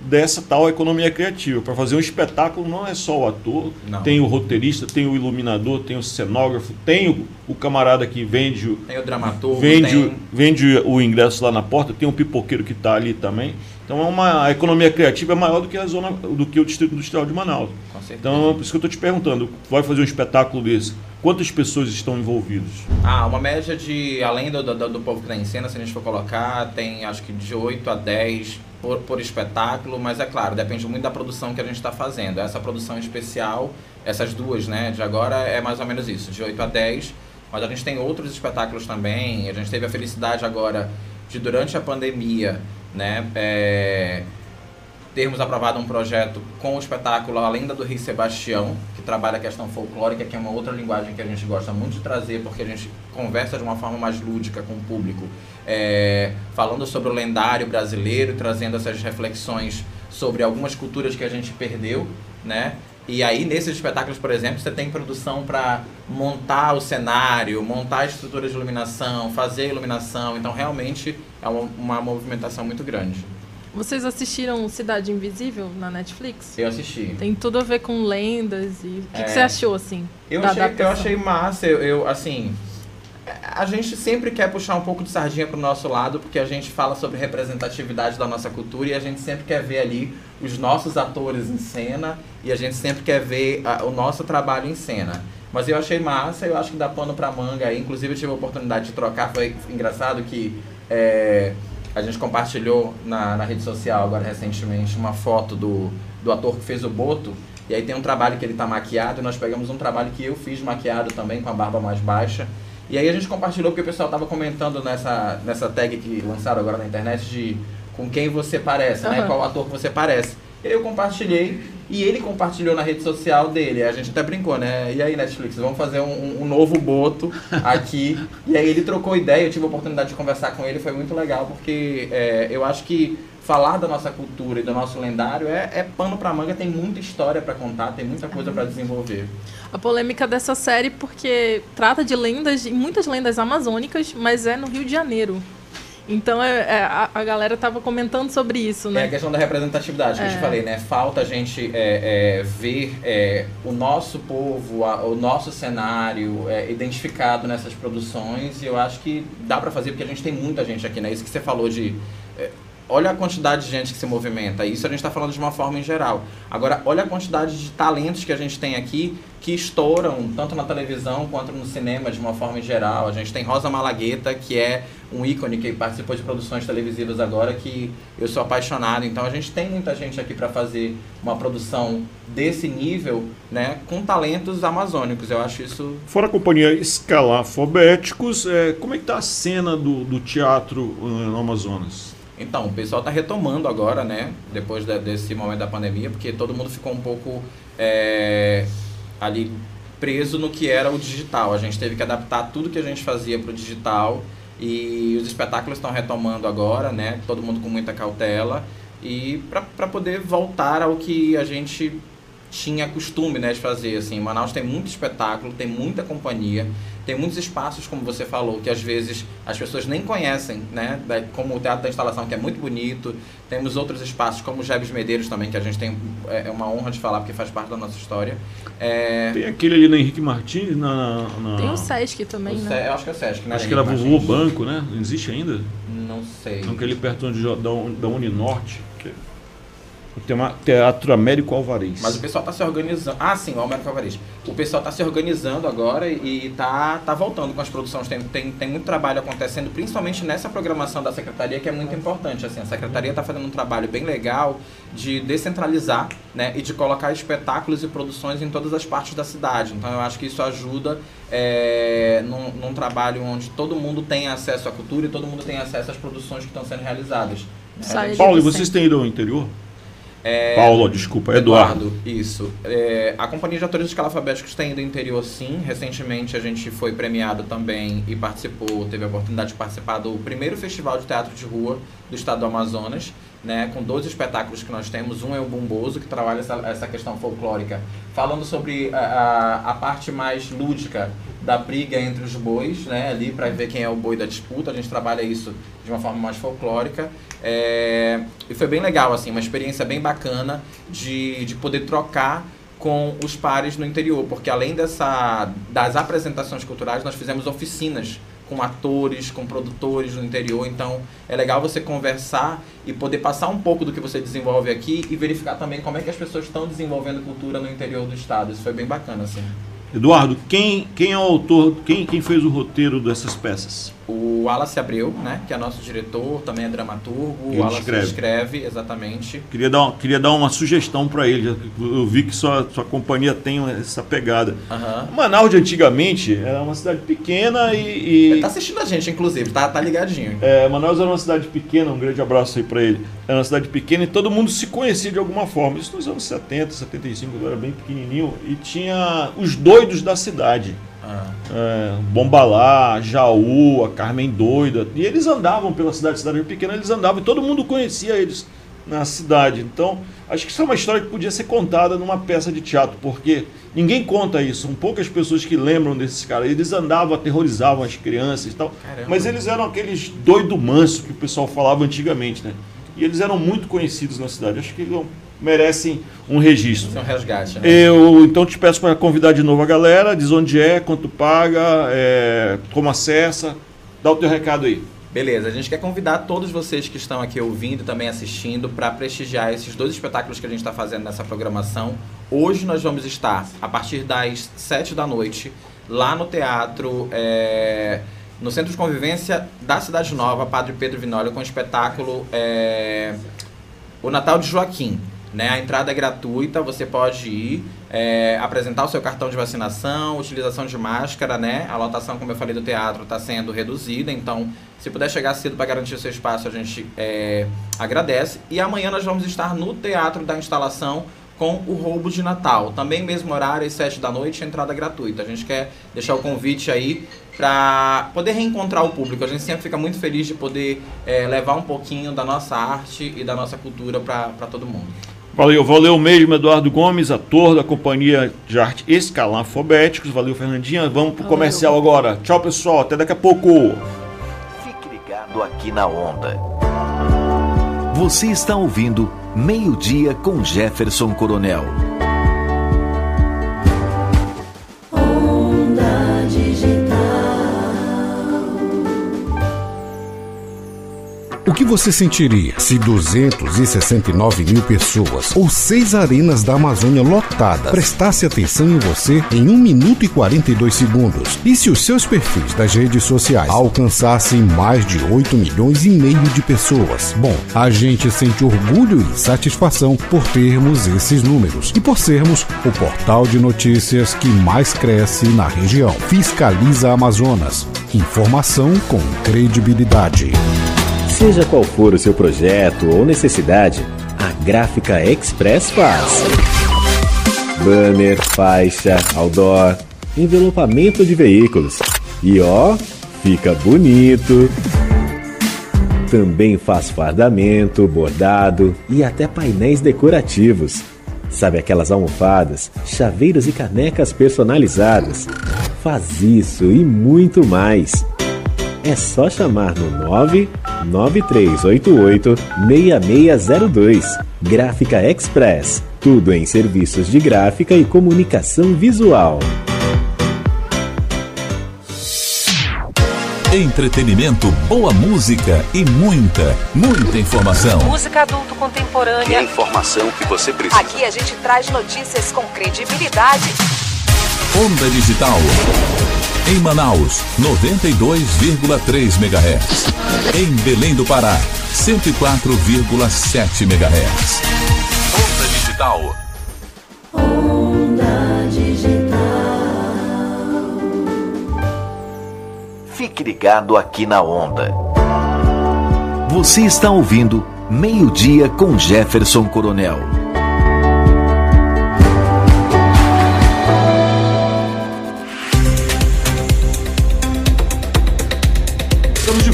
dessa tal economia criativa. Para fazer um espetáculo não é só o ator, Não. tem o roteirista, tem o iluminador, tem o cenógrafo, tem o, o camarada que vende o, Tem o dramaturgo, vende, tem- o, vende o ingresso lá na porta, tem um pipoqueiro que está ali também. Então é uma, a economia criativa é maior do que a zona do que o distrito industrial de Manaus. Então, por isso que eu estou te perguntando, vai fazer um espetáculo desse, quantas pessoas estão envolvidas? Ah, uma média de, além do, do, do povo que está em cena, se a gente for colocar, tem acho que de 8 a 10 por, por espetáculo, mas é claro, depende muito da produção que a gente está fazendo. Essa produção especial, essas duas, né, de agora é mais ou menos isso, de 8 a 10, mas a gente tem outros espetáculos também, a gente teve a felicidade agora de, durante a pandemia, né, é, termos aprovado um projeto com o espetáculo A Lenda do Rei Sebastião, trabalha a questão folclórica, que é uma outra linguagem que a gente gosta muito de trazer, porque a gente conversa de uma forma mais lúdica com o público, é, falando sobre o lendário brasileiro, trazendo essas reflexões sobre algumas culturas que a gente perdeu, né? E aí, nesses espetáculos, por exemplo, você tem produção para montar o cenário, montar a estrutura de iluminação, fazer a iluminação. Então, realmente, é uma, uma movimentação muito grande. Vocês assistiram Cidade Invisível na Netflix? Eu assisti. Tem tudo a ver com lendas e... O que, É. que você achou, assim, Eu achei, eu achei massa, eu, eu, assim. A gente sempre quer puxar um pouco de sardinha pro nosso lado, porque a gente fala sobre representatividade da nossa cultura e a gente sempre quer ver ali os nossos atores em cena e a gente sempre quer ver ah, o nosso trabalho em cena. Mas eu achei massa, eu acho que dá pano pra manga aí. Inclusive eu tive a oportunidade de trocar, foi engraçado que é, a gente compartilhou na, na rede social agora recentemente uma foto do, do ator que fez o Boto. E aí tem um trabalho que ele tá maquiado e nós pegamos um trabalho que eu fiz maquiado também com a barba mais baixa. E aí a gente compartilhou porque o pessoal tava comentando nessa, nessa tag que lançaram agora na internet de com quem você parece, né? Aham. Qual ator que você parece. Eu compartilhei e ele compartilhou na rede social dele. A gente até brincou, né? E aí, Netflix, vamos fazer um, um novo boto aqui. e aí ele trocou ideia, eu tive a oportunidade de conversar com ele, foi muito legal, porque é, eu acho que falar da nossa cultura e do nosso lendário é, é pano pra manga, tem muita história pra contar, tem muita coisa pra desenvolver. A polêmica dessa série porque trata de lendas, muitas lendas amazônicas, mas é no Rio de Janeiro. Então é, é, a, a galera tava comentando sobre isso, É a né? questão da representatividade que eu te É. falei, né? Falta a gente é, é, ver é, o nosso povo, a- o nosso cenário é, identificado nessas produções e eu acho que dá pra fazer porque a gente tem muita gente aqui, né? Isso que você falou de é, olha a quantidade de gente que se movimenta. Isso a gente está falando de uma forma em geral. Agora, olha a quantidade de talentos que a gente tem aqui que estouram tanto na televisão quanto no cinema de uma forma em geral. A gente tem Rosa Malagueta, que é um ícone que participou de produções televisivas agora, que eu sou apaixonado. Então a gente tem muita gente aqui para fazer uma produção desse nível, né, com talentos amazônicos. Eu acho isso Fora a companhia Escalafobéticos, é, como é que tá a cena do, do teatro eh, no Amazonas? Então, o pessoal está retomando agora, né? Depois da- desse momento da pandemia, porque todo mundo ficou um pouco é, ali preso no que era o digital. A gente teve que adaptar tudo que a gente fazia para o digital e os espetáculos estão retomando agora, né? Todo mundo com muita cautela e para poder voltar ao que a gente tinha costume né, de fazer. Assim, Manaus tem muito espetáculo, tem muita companhia, tem muitos espaços, como você falou, que às vezes as pessoas nem conhecem, né? Como o Teatro da Instalação, que é muito bonito. Temos outros espaços, como o Jebes Medeiros também, que a gente tem é é uma honra de falar, porque faz parte da nossa história. É, Tem aquele ali na Henrique Martins, na. na- Tem o Sesc também, o né? Se- eu acho que é o Sesc, né? Acho que era Martins? Banco, né? Não existe ainda? Não sei. Não, aquele perto onde, da, da Uninorte. Que tem uma Teatro Américo Alvarez. Mas o pessoal está se organizando. Ah, sim, o Almero Alvarez. O pessoal está se organizando agora e tá, tá voltando com as produções. Tem, tem, tem muito trabalho acontecendo, principalmente nessa programação da secretaria, que é muito importante. Assim, a secretaria está fazendo um trabalho bem legal de descentralizar né, e de colocar espetáculos e produções em todas as partes da cidade. Então eu acho que isso ajuda é, num, num trabalho onde todo mundo tem acesso à cultura e todo mundo tem acesso às produções que estão sendo realizadas. A gente- Paulo, e vocês têm ido ao interior? É, Paulo, desculpa, Eduardo. isso. É, a Companhia de Atores Escalafabéticos tem ao interior, sim. Recentemente a gente foi premiado também e participou, teve a oportunidade de participar do primeiro Festival de Teatro de Rua do Estado do Amazonas, né, com 12 espetáculos que nós temos. Um é o Bumboso, que trabalha essa, essa questão folclórica, falando sobre a, a, a parte mais lúdica da briga entre os bois, né, ali para ver quem é o boi da disputa. A gente trabalha isso de uma forma mais folclórica. É, e foi bem legal, assim, uma experiência bem bacana de, de poder trocar com os pares no interior, porque além dessa, das apresentações culturais, nós fizemos oficinas com atores, com produtores no interior. Então é legal você conversar e poder passar um pouco do que você desenvolve aqui e verificar também como é que as pessoas estão desenvolvendo cultura no interior do estado. Isso foi bem bacana, assim. Eduardo, quem, quem é o autor, quem, quem fez o roteiro dessas peças? O Wallace Abreu, né, que é nosso diretor, também é dramaturgo. Ele o Wallace escreve. escreve, exatamente. Queria dar, queria dar uma sugestão para ele. Eu vi que sua, sua companhia tem essa pegada. Aham. Manaus de antigamente era uma cidade pequena e. e- Ele tá assistindo a gente, inclusive, tá, tá ligadinho. É, Manaus era uma cidade pequena, um grande abraço aí para ele. Era uma cidade pequena e todo mundo se conhecia de alguma forma. Isso nos anos 70, 75, eu era bem pequenininho. E tinha os doidos da cidade. É, Bombalá, Jaú, a Carmen Doida. E eles andavam pela cidade, cidade pequena, eles andavam e todo mundo conhecia eles na cidade. Então, acho que isso é uma história que podia ser contada numa peça de teatro, porque ninguém conta isso. São poucas pessoas que lembram desses caras. Eles andavam, aterrorizavam as crianças e tal. Caramba. Mas eles eram aqueles doido manso que o pessoal falava antigamente, né? E eles eram muito conhecidos na cidade. Acho que merecem um registro. É um resgate, né? Eu então te peço para convidar de novo a galera, diz onde é, quanto paga, é, como acessa, dá o teu recado aí. Beleza, a gente quer convidar todos vocês que estão aqui ouvindo e também assistindo para prestigiar esses dois espetáculos que a gente está fazendo nessa programação. Hoje nós vamos estar, a partir das 7 da noite, lá no teatro, é, no Centro de Convivência da Cidade Nova, Padre Pedro Vinólia, com o espetáculo é, O Natal de Joaquim. Né? A entrada é gratuita, você pode ir, é, apresentar o seu cartão de vacinação, utilização de máscara, né? A lotação, como eu falei, do teatro está sendo reduzida, então se puder chegar cedo para garantir o seu espaço, a gente é, agradece. E amanhã nós vamos estar no Teatro da Instalação com o Roubo de Natal. Também mesmo horário, às 7 da noite, entrada gratuita. A gente quer deixar o convite aí para poder reencontrar o público. A gente sempre fica muito feliz de poder é, levar um pouquinho da nossa arte e da nossa cultura para todo mundo. Valeu, valeu mesmo, Eduardo Gomes, ator da Companhia de Arte Escalafobéticos. Valeu, Fernandinha. Vamos pro comercial agora. Tchau, pessoal. Até daqui a pouco. Fique ligado aqui na onda. Você está ouvindo Meio-Dia com Jefferson Coronel. O que você sentiria se 269 mil pessoas ou seis arenas da Amazônia lotadas prestasse atenção em você em 1 minuto e 42 segundos? E se os seus perfis das redes sociais alcançassem mais de 8 milhões e meio de pessoas? Bom, a gente sente orgulho e satisfação por termos esses números e por sermos o portal de notícias que mais cresce na região. Fiscaliza Amazonas. Informação com credibilidade. Seja qual for o seu projeto ou necessidade, a Gráfica Express faz. Banner, faixa, outdoor, envelopamento de veículos. E ó, fica bonito. Também faz fardamento, bordado e até painéis decorativos. Sabe aquelas almofadas, chaveiros e canecas personalizadas? Faz isso e muito mais. É só chamar no 99388 6602. Gráfica Express. Tudo em serviços de gráfica e comunicação visual. Entretenimento, boa música e muita, muita informação. Música adulto contemporânea. informação que você precisa. Aqui a gente traz notícias com credibilidade. Onda Digital. Em Manaus, 92,3 MHz. Em Belém do Pará, 104,7 MHz. Onda Digital. Onda digital. Fique ligado aqui na onda. Você está ouvindo Meio-Dia com Jefferson Coronel.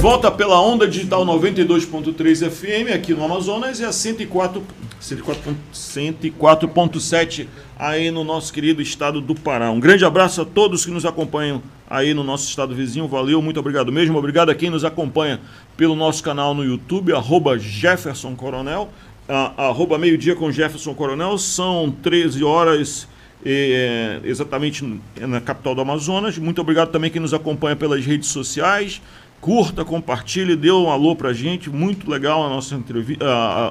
Volta pela Onda Digital 92.3 FM aqui no Amazonas e a 104 104 104.7 aí no nosso querido estado do Pará. Um grande abraço a todos que nos acompanham aí no nosso estado vizinho. Valeu, muito obrigado mesmo. Obrigado a quem nos acompanha pelo nosso canal no YouTube, arroba Jefferson Coronel, arroba meio-dia com Jefferson Coronel. São 13 horas é, exatamente na capital do Amazonas. Muito obrigado também quem nos acompanha pelas redes sociais. Curta, compartilhe, dê um alô pra gente. Muito legal a nossa entrevista,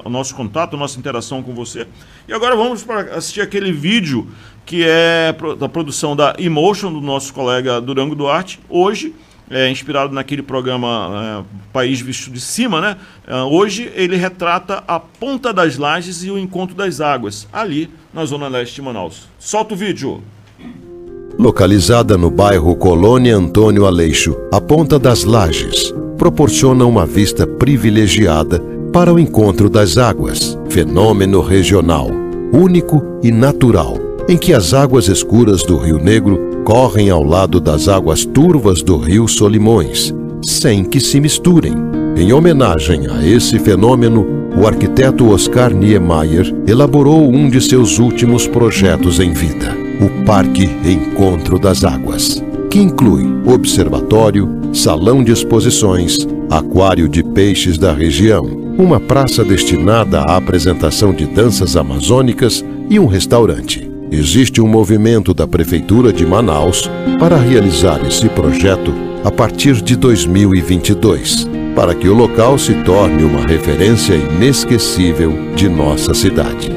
o nosso contato, a nossa interação com você. E agora vamos para assistir aquele vídeo que é da produção da Emotion, do nosso colega Durango Duarte. Hoje, é, inspirado naquele programa é, País Visto de Cima, né? É, hoje ele retrata a Ponta das Lajes e o Encontro das Águas, ali na Zona Leste de Manaus. Solta o vídeo! Localizada no bairro Colônia Antônio Aleixo, a Ponta das Lajes proporciona uma vista privilegiada para o encontro das águas, fenômeno regional, único e natural, em que as águas escuras do Rio Negro correm ao lado das águas turvas do rio Solimões, sem que se misturem. Em homenagem a esse fenômeno, o arquiteto Oscar Niemeyer elaborou um de seus últimos projetos em vida, o Parque Encontro das Águas, que inclui observatório, salão de exposições, aquário de peixes da região, uma praça destinada à apresentação de danças amazônicas e um restaurante existe um movimento da Prefeitura de Manaus para realizar esse projeto a partir de 2022, para que o local se torne uma referência inesquecível de nossa cidade.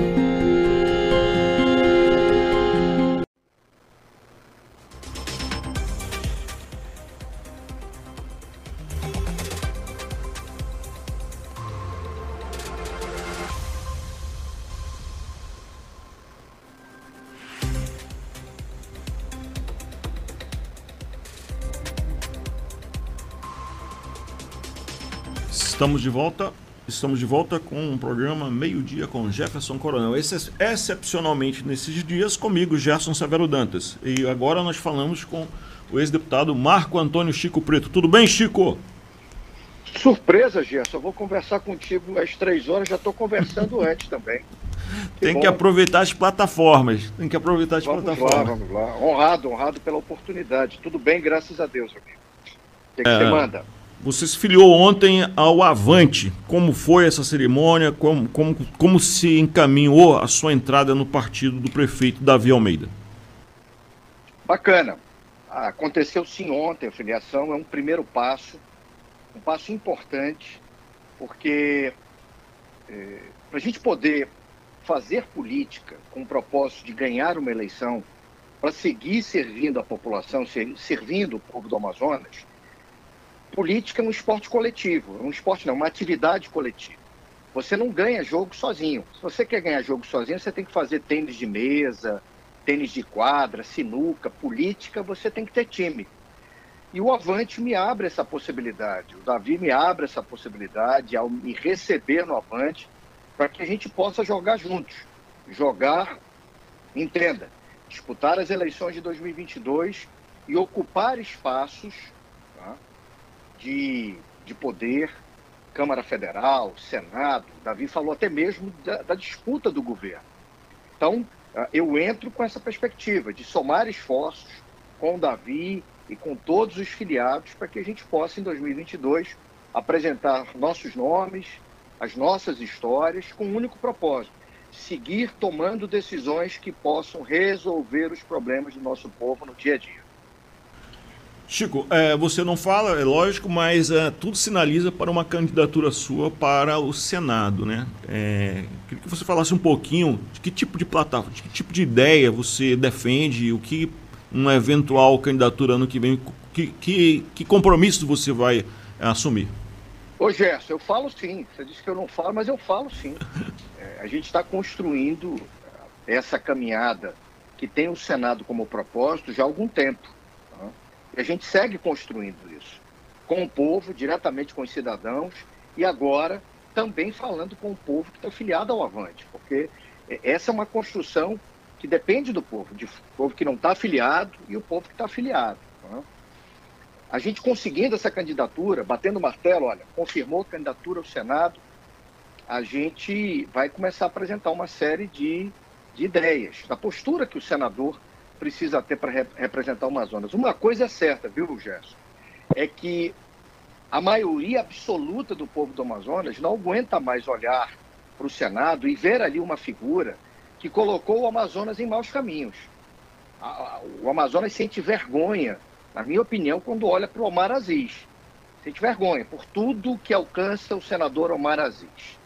Estamos de volta. Estamos de volta com um programa Meio-Dia com Jefferson Coronel. Esse, excepcionalmente nesses dias, comigo, Gerson Severo Dantas. E agora nós falamos com o ex-deputado Marco Antônio Chico Preto. Tudo bem, Chico? Surpresa, Gerson. Eu vou conversar contigo às três horas, já estou conversando (laughs) antes também. Que Tem bom. que aproveitar as plataformas. Tem que aproveitar as vamos plataformas. Lá, vamos lá. Honrado, honrado pela oportunidade. Tudo bem, graças a Deus, amigo. O que, que é... você manda? Você se filiou ontem ao Avante. Como foi essa cerimônia? Como, como, como se encaminhou a sua entrada no partido do prefeito Davi Almeida? Bacana. Aconteceu sim ontem a filiação, é um primeiro passo, um passo importante, porque é, para a gente poder fazer política com o propósito de ganhar uma eleição, para seguir servindo a população, servindo o povo do Amazonas, política é um esporte coletivo, um esporte não, uma atividade coletiva. Você não ganha jogo sozinho. Se você quer ganhar jogo sozinho, você tem que fazer tênis de mesa, tênis de quadra, sinuca, política, você tem que ter time. E o Avante me abre essa possibilidade, o Davi me abre essa possibilidade ao me receber no Avante, para que a gente possa jogar juntos. Jogar, entenda, disputar as eleições de 2022 e ocupar espaços de, de poder, Câmara Federal, Senado, Davi falou até mesmo da, da disputa do governo. Então, ah, eu entro com essa perspectiva de somar esforços com o Davi e com todos os filiados para que a gente possa, em 2022, apresentar nossos nomes, as nossas histórias, com um único propósito: seguir tomando decisões que possam resolver os problemas do nosso povo no dia a dia. Chico, é, você não fala, é lógico, mas é, tudo sinaliza para uma candidatura sua para o Senado, né? É, queria que você falasse um pouquinho de que tipo de plataforma, de que tipo de ideia você defende, o que uma eventual candidatura ano que vem, que, que, que compromissos você vai assumir? Ô Gerson, eu falo sim. Você disse que eu não falo, mas eu falo sim. (laughs) É, a gente está construindo essa caminhada que tem o Senado como propósito já há algum tempo. E a gente segue construindo isso com o povo, diretamente com os cidadãos, e agora também falando com o povo que está filiado ao Avante, porque essa é uma construção que depende do povo, de povo que não está afiliado e o povo que está afiliado. Né? A gente conseguindo essa candidatura, batendo o martelo, olha, confirmou a candidatura ao Senado, a gente vai começar a apresentar uma série de, de ideias, da postura que o senador precisa ter para rep representar o Amazonas. Uma coisa é certa, viu, Gerson? É que a maioria absoluta do povo do Amazonas não aguenta mais olhar para o Senado e ver ali uma figura que colocou o Amazonas em maus caminhos. o Amazonas sente vergonha, na minha opinião, quando olha para o Omar Aziz. Sente vergonha por tudo que alcança o senador Omar Aziz.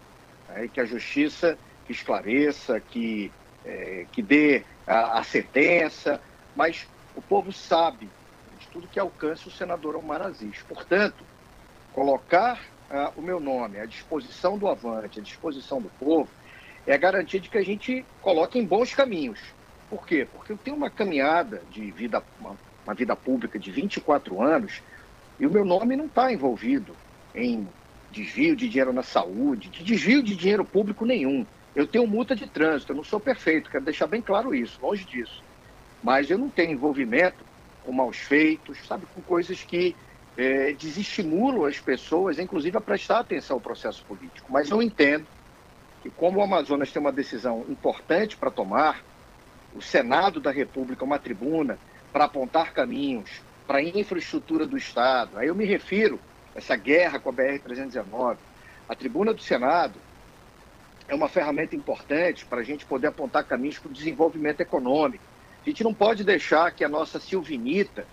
e que a justiça que esclareça, que, eh, que dê a, a sentença, mas o povo sabe de tudo que alcança o senador Omar Aziz. Portanto, colocar ah, o meu nome à disposição do Avante, à disposição do povo, é a garantia de que a gente coloque em bons caminhos. Por quê? Porque eu tenho uma caminhada de vida, uma, uma vida pública de 24 anos e o meu nome não está envolvido em desvio de dinheiro na saúde, de desvio de dinheiro público nenhum. Eu tenho multa de trânsito, eu não sou perfeito, quero deixar bem claro isso, longe disso. Mas eu não tenho envolvimento com maus feitos, sabe, com coisas que eh, desestimulam as pessoas, inclusive a prestar atenção ao processo político. Mas eu entendo que como o Amazonas tem uma decisão importante para tomar, o Senado da República é uma tribuna para apontar caminhos para a infraestrutura do Estado. Aí eu me refiro a essa guerra com a BR-319. A tribuna do Senado é uma ferramenta importante para a gente poder apontar caminhos para o desenvolvimento econômico. A gente não pode deixar que a nossa silvinita,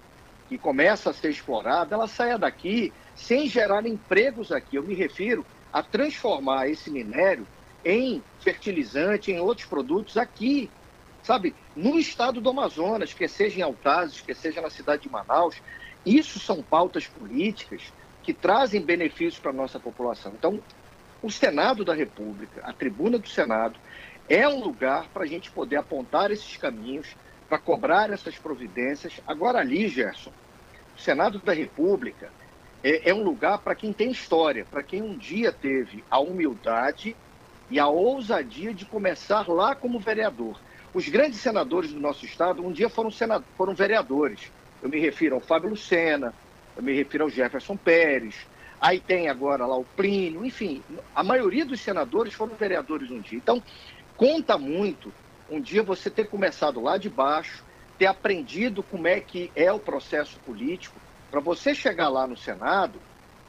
que começa a ser explorada, ela saia daqui sem gerar empregos aqui. Eu me refiro a transformar esse minério em fertilizante, em outros produtos aqui, sabe, no estado do Amazonas, quer seja em Altazes, quer seja na cidade de Manaus. Isso são pautas políticas que trazem benefícios para a nossa população. Então, o Senado da República, a tribuna do Senado, é um lugar para a gente poder apontar esses caminhos, para cobrar essas providências. Agora, ali, Gerson, o Senado da República é, é um lugar para quem tem história, para quem um dia teve a humildade e a ousadia de começar lá como vereador. Os grandes senadores do nosso estado um dia foram, senado, foram vereadores. Eu me refiro ao Fábio Lucena, eu me refiro ao Jefferson Pérez, aí tem agora lá o Plínio, enfim, a maioria dos senadores foram vereadores um dia. Então, conta muito um dia você ter começado lá de baixo, ter aprendido como é que é o processo político, para você chegar lá no Senado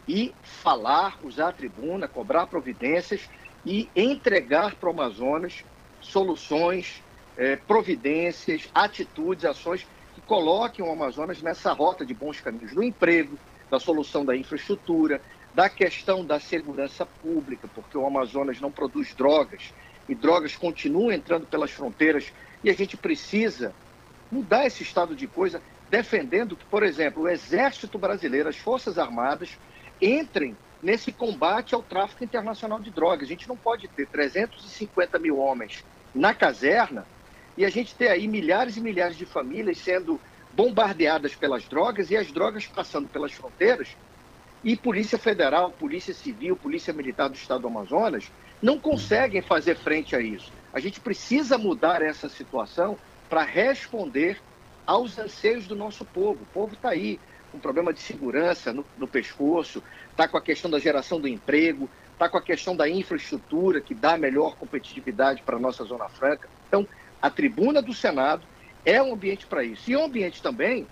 e falar, usar a tribuna, cobrar providências e entregar para o Amazonas soluções, eh, providências, atitudes, ações que coloquem o Amazonas nessa rota de bons caminhos do emprego, da solução da infraestrutura, da questão da segurança pública, porque o Amazonas não produz drogas e drogas continuam entrando pelas fronteiras e a gente precisa mudar esse estado de coisa, defendendo que, por exemplo, o Exército Brasileiro, as Forças Armadas, entrem nesse combate ao tráfico internacional de drogas. A gente não pode ter 350 mil homens na caserna e a gente ter aí milhares e milhares de famílias sendo bombardeadas pelas drogas e as drogas passando pelas fronteiras e Polícia Federal, Polícia Civil, Polícia Militar do Estado do Amazonas não conseguem fazer frente a isso. A gente precisa mudar essa situação para responder aos anseios do nosso povo. O povo está aí com problema de segurança no, no pescoço, está com a questão da geração do emprego, está com a questão da infraestrutura que dá melhor competitividade para a nossa Zona Franca. Então, a tribuna do Senado é um ambiente para isso. E é um ambiente também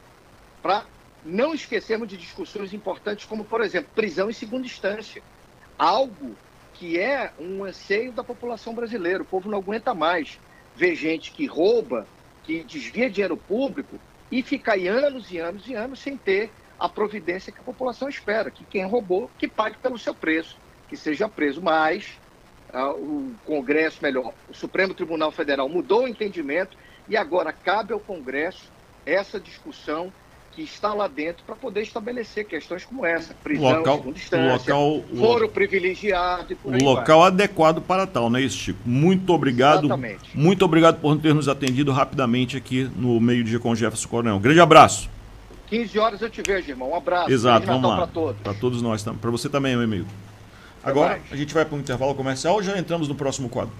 para não esquecermos de discussões importantes, como, por exemplo, prisão em segunda instância. Algo que é um anseio da população brasileira. O povo não aguenta mais ver gente que rouba, que desvia dinheiro público e fica aí anos e anos e anos sem ter a providência que a população espera, que quem roubou, que pague pelo seu preço, que seja preso. Mas ah, o Congresso, melhor, o Supremo Tribunal Federal mudou o entendimento e agora cabe ao Congresso essa discussão que está lá dentro para poder estabelecer questões como essa, prisão Local- segunda instância, local- foro privilegiado e por O aí local adequado para tal, não é isso, Chico? Muito obrigado. Exatamente. Muito obrigado por ter nos atendido rapidamente aqui no meio-dia com o Jefferson Coronel. Grande abraço. vai. 15 horas eu te vejo, irmão. Um abraço. Exato, vamos lá. para todos. Para todos nós, para você também, meu amigo. Agora a gente vai para um intervalo comercial ou já entramos no próximo quadro?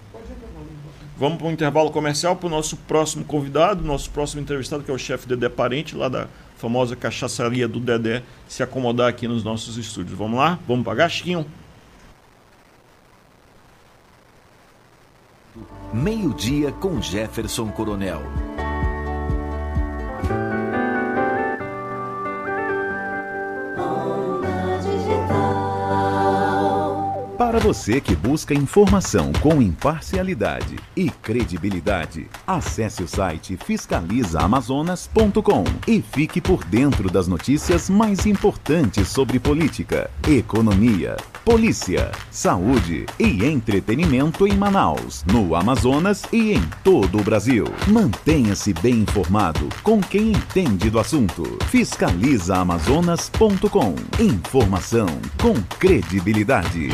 Vamos para um intervalo comercial para o nosso próximo convidado, nosso próximo entrevistado, que é o chefe Dedé Parente, lá da famosa cachaçaria do Dedé, se acomodar aqui nos nossos estúdios. Vamos lá? Vamos para Gastinho? Meio-dia com Jefferson Coronel. Para você que busca informação com imparcialidade e credibilidade, acesse o site fiscalizaamazonas.com e fique por dentro das notícias mais importantes sobre política, economia, polícia, saúde e entretenimento em Manaus, no Amazonas e em todo o Brasil. Mantenha-se bem informado com quem entende do assunto. Fiscalizaamazonas.com. Informação com credibilidade.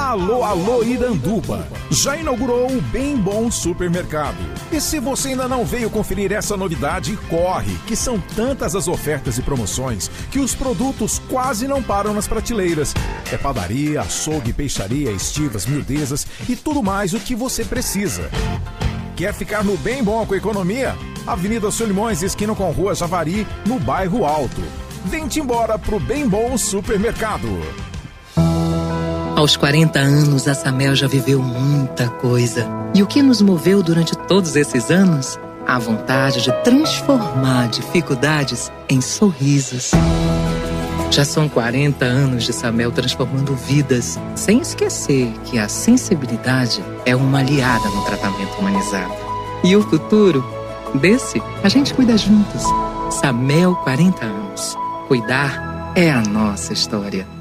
Alô, alô, Iranduba! Já inaugurou o Bem Bom Supermercado. E se você ainda não veio conferir essa novidade, corre, que são tantas as ofertas e promoções que os produtos quase não param nas prateleiras. É padaria, açougue, peixaria, estivas, miudezas e tudo mais o que você precisa. Quer ficar no bem bom com economia? Avenida Solimões, esquina com Rua Javari, no bairro Alto. Vem-te embora pro Bem Bom Supermercado. Aos 40 anos, a Samel já viveu muita coisa. E o que nos moveu durante todos esses anos? A vontade de transformar dificuldades em sorrisos. Já são 40 anos de Samel transformando vidas, sem esquecer que a sensibilidade é uma aliada no tratamento humanizado. E o futuro? Desse, a gente cuida juntos. Samel 40 anos. Cuidar é a nossa história.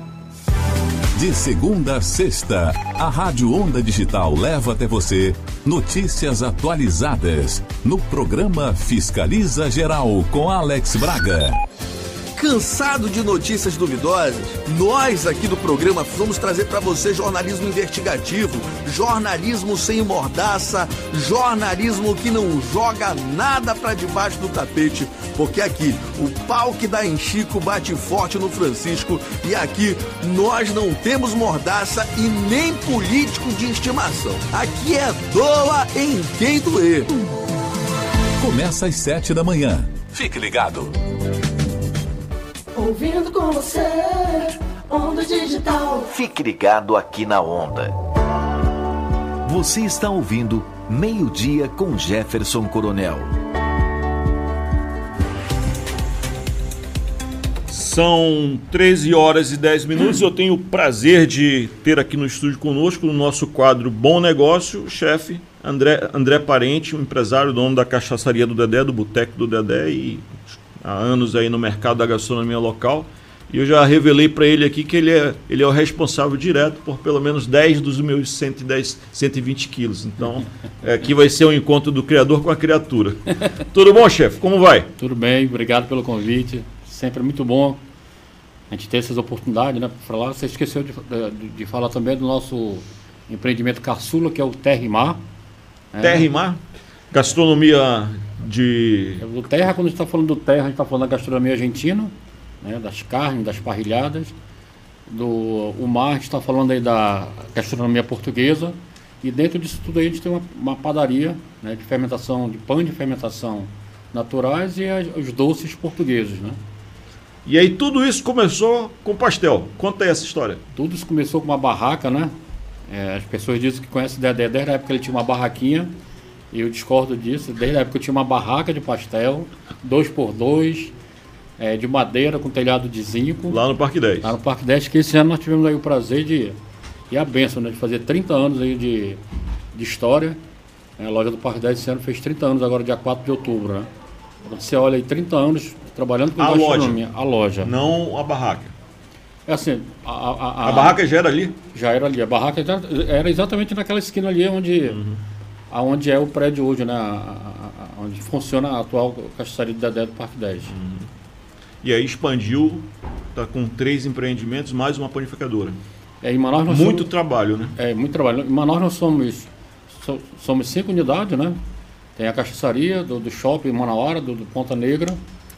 De segunda a sexta, a Rádio Onda Digital leva até você notícias atualizadas no programa Fiscaliza Geral com Alex Braga. Cansado de notícias duvidosas? Nós aqui do programa vamos trazer para você jornalismo investigativo, jornalismo sem mordaça, jornalismo que não joga nada para debaixo do tapete, porque aqui o pau que dá em Chico bate forte no Francisco e aqui nós não temos mordaça e nem político de estimação. Aqui é doa em quem doer. Começa às sete da manhã. Fique ligado. Ouvindo com você, Onda Digital. Fique ligado aqui na Onda. Você está ouvindo Meio-Dia com Jefferson Coronel. São 13 horas e 10 minutos. Eu tenho o prazer de ter aqui no estúdio conosco, no nosso quadro Bom Negócio, o chefe André, André Parente, um empresário, dono da cachaçaria do Dedé, do Boteco do Dedé, e há anos aí no mercado da gastronomia local. E eu já revelei para ele aqui que ele é, ele é o responsável direto por pelo menos 10 dos meus 110, 120 quilos. Então, é, aqui vai ser o um encontro do criador com a criatura. (laughs) Tudo bom, chefe? Como vai? Tudo bem, obrigado pelo convite. Sempre muito bom a gente ter essas oportunidades, né, para falar. Você esqueceu de, de, de, falar também do nosso empreendimento caçula, que é o Terra e Mar. É. Terra e Mar? Gastronomia de. O terra, quando a gente está falando do terra, a gente está falando da gastronomia argentina, né, das carnes, das parrilhadas. Do o mar, a gente está falando aí da gastronomia portuguesa. E dentro disso tudo aí a gente tem uma, uma padaria né, de fermentação, de pão de fermentação naturais e as, os doces portugueses, né? E aí tudo isso começou com pastel. Conta aí essa história. Tudo isso começou com uma barraca, né? É, as pessoas dizem que conhecem Dedé, desde a época ele tinha uma barraquinha e eu discordo disso. Desde a época eu tinha uma barraca de pastel, dois por dois, é, de madeira com telhado de zinco. Lá no Parque 10. Lá no Parque 10, que esse ano nós tivemos aí o prazer de. E a benção, né? De fazer 30 anos aí de, de história. É, a loja do Parque 10 esse ano fez 30 anos, agora dia 4 de outubro, né? Você olha aí 30 anos trabalhando com a gastronomia. Loja. A loja. Não a barraca. É assim, a, a, a, a, barraca já era ali? Já era ali. A barraca era exatamente naquela esquina ali onde. Uhum aonde é o prédio hoje, né? onde funciona a atual cachaçaria do Dedé do Parque 10. Uhum. E aí expandiu, está com três empreendimentos, mais uma panificadora. É, em Manaus nós muito somos, trabalho, né? É, muito trabalho. Em Manaus nós somos, so, somos cinco unidades, né? Tem a cachaçaria do, do shopping Manauara, do, do Ponta Negra,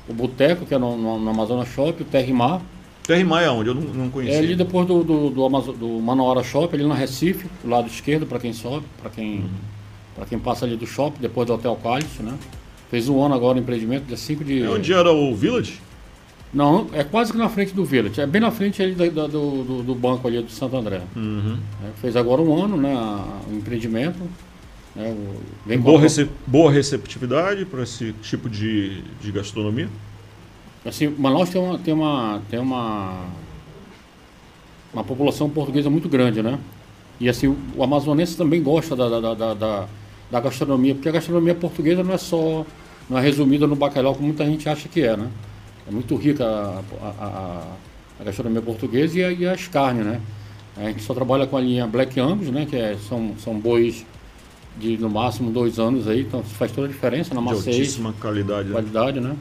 o Boteco, que é no, no, no Amazonas Shopping, o Terrimar. Terrimar é onde? Eu não, não conhecia. É ali depois do, do, do, Amazo, do Manauara Shopping, ali na Recife, do lado esquerdo, para quem sobe, para quem... Uhum para quem passa ali do shopping, depois do Hotel Cálice, né? Fez um ano agora o empreendimento, dia 5 de. É onde era o Village? Não, é quase que na frente do Village. É bem na frente ali do, do, do banco ali do Santo André. Uhum. É, fez agora um ano, né? O empreendimento. Né, vem boa, recep boa receptividade para esse tipo de, de gastronomia? Assim, Manaus tem uma, tem uma, tem uma uma população portuguesa muito grande, né? E assim, o amazonense também gosta da, da, da, da, da gastronomia, porque a gastronomia portuguesa não é só, não é resumida no bacalhau como muita gente acha que é, né? É muito rica a, a, a, a gastronomia portuguesa e, e, as carnes, né? A gente só trabalha com a linha Black Angus, né? Que é, são, são bois de no máximo dois anos aí, então faz toda a diferença na maciez. altíssima qualidade. né? Qualidade, né?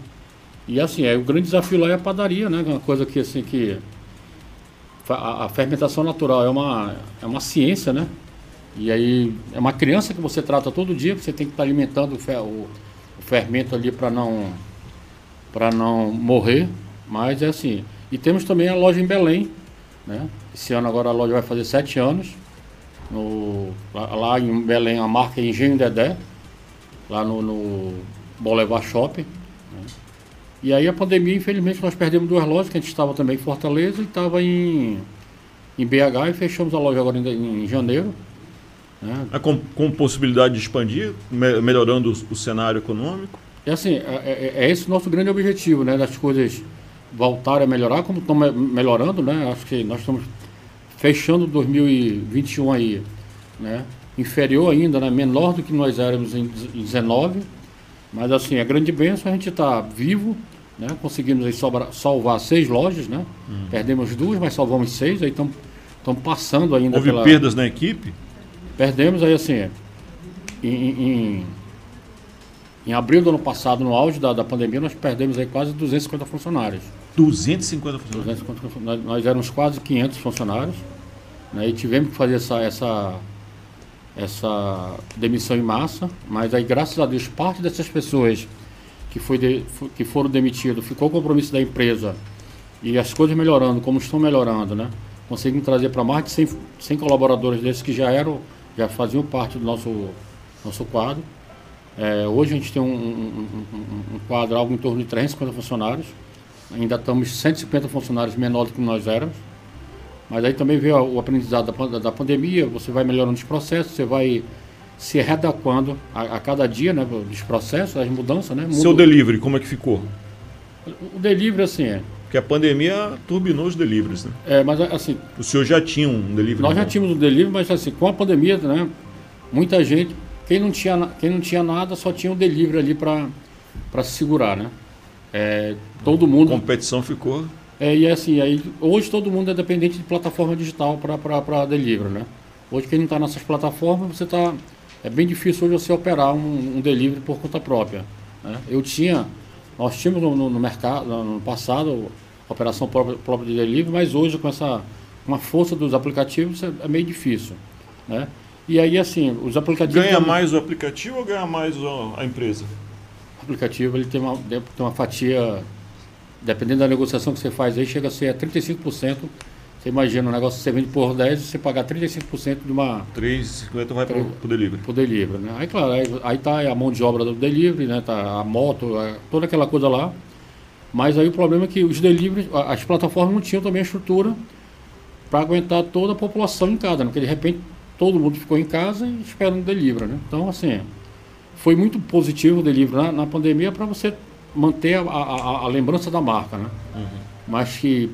E assim, é, o grande desafio lá é a padaria, né? Uma coisa que assim que a, a, fermentação natural é uma, é uma ciência, né? E aí é uma criança que você trata todo dia, que você tem que estar alimentando o, fer, o, o fermento ali para não para não morrer, mas é assim. E temos também a loja em Belém, né? Esse ano agora a loja vai fazer sete anos. No, lá, lá em Belém a marca é Engenho Dedé, lá no, no Boulevard Shopping. Né? E aí a pandemia, infelizmente, nós perdemos duas lojas, que a gente estava também em Fortaleza e estava em, em BH e fechamos a loja agora em, em janeiro. Né? É com, com, possibilidade de expandir, me, melhorando o, o, cenário econômico? É assim, é, é, é, esse o nosso grande objetivo, né? Das coisas voltarem a melhorar, como estão me, melhorando, né? Acho que nós estamos fechando 2021 aí, né? Inferior ainda, né? Menor do que nós éramos em 2019. Mas assim, a grande bênção é a gente estar tá vivo, né? Conseguimos aí sobra, salvar seis lojas, né? Hum. Perdemos duas, mas salvamos seis, aí estamos passando ainda Houve pela... perdas na equipe? Perdemos aí assim, em, em, em, abril do ano passado, no auge da, da pandemia, nós perdemos aí quase 250 funcionários. 250 funcionários? 250, nós, nós éramos quase 500 funcionários, né? E tivemos que fazer essa, essa, essa demissão em massa, mas aí graças a Deus parte dessas pessoas que, foi de, que foram demitidos, ficou o compromisso da empresa e as coisas melhorando, como estão melhorando, né? Conseguimos trazer para mais de 100, 100 colaboradores desses que já eram, já faziam parte do nosso, nosso quadro. É, hoje a gente tem um, um, um, um, quadro algo em torno de 350 funcionários. Ainda estamos 150 funcionários menor do que nós éramos. Mas aí também veio o aprendizado da, da pandemia, você vai melhorando os processos, você vai se readequando a, a, cada dia, né, dos processos, das mudanças, né? Seu delivery, como é que ficou? O delivery, assim, é. Porque a pandemia turbinou os deliveries, né? É, mas assim... O senhor já tinha um delivery? Nós já tínhamos um delivery, mas assim, com a pandemia, né, muita gente, quem não tinha, quem não tinha nada, só tinha um delivery ali para se segurar, né? É, todo mundo... A competição ficou... É, e assim, aí, hoje todo mundo é dependente de plataforma digital para delivery, né? Hoje quem não está nessas plataformas, você está é bem difícil hoje você operar um, um delivery por conta própria. Né? Eu tinha, nós tínhamos no, no, mercado, no passado, operação própria, própria de delivery, mas hoje com essa uma força dos aplicativos é, é meio difícil. Né? E aí, assim, os aplicativos. Ganha mais o aplicativo ou ganha mais a empresa? O aplicativo ele tem uma, tem uma fatia, dependendo da negociação que você faz aí, chega a ser a 35% você imagina um negócio que você vende por 10 e você pagar 35% de uma. 3,50 vai para o delivery. Para o delivery, né? Aí, claro, aí, aí tá a mão de obra do delivery, né? Tá a moto, toda aquela coisa lá. Mas aí o problema é que os deliveries, as plataformas não tinham também a estrutura para aguentar toda a população em casa, né? Porque de repente todo mundo ficou em casa e esperando o delivery, né? Então, assim, foi muito positivo o delivery na, na pandemia para você manter a, a, a, lembrança da marca, né? Uhum. Mas que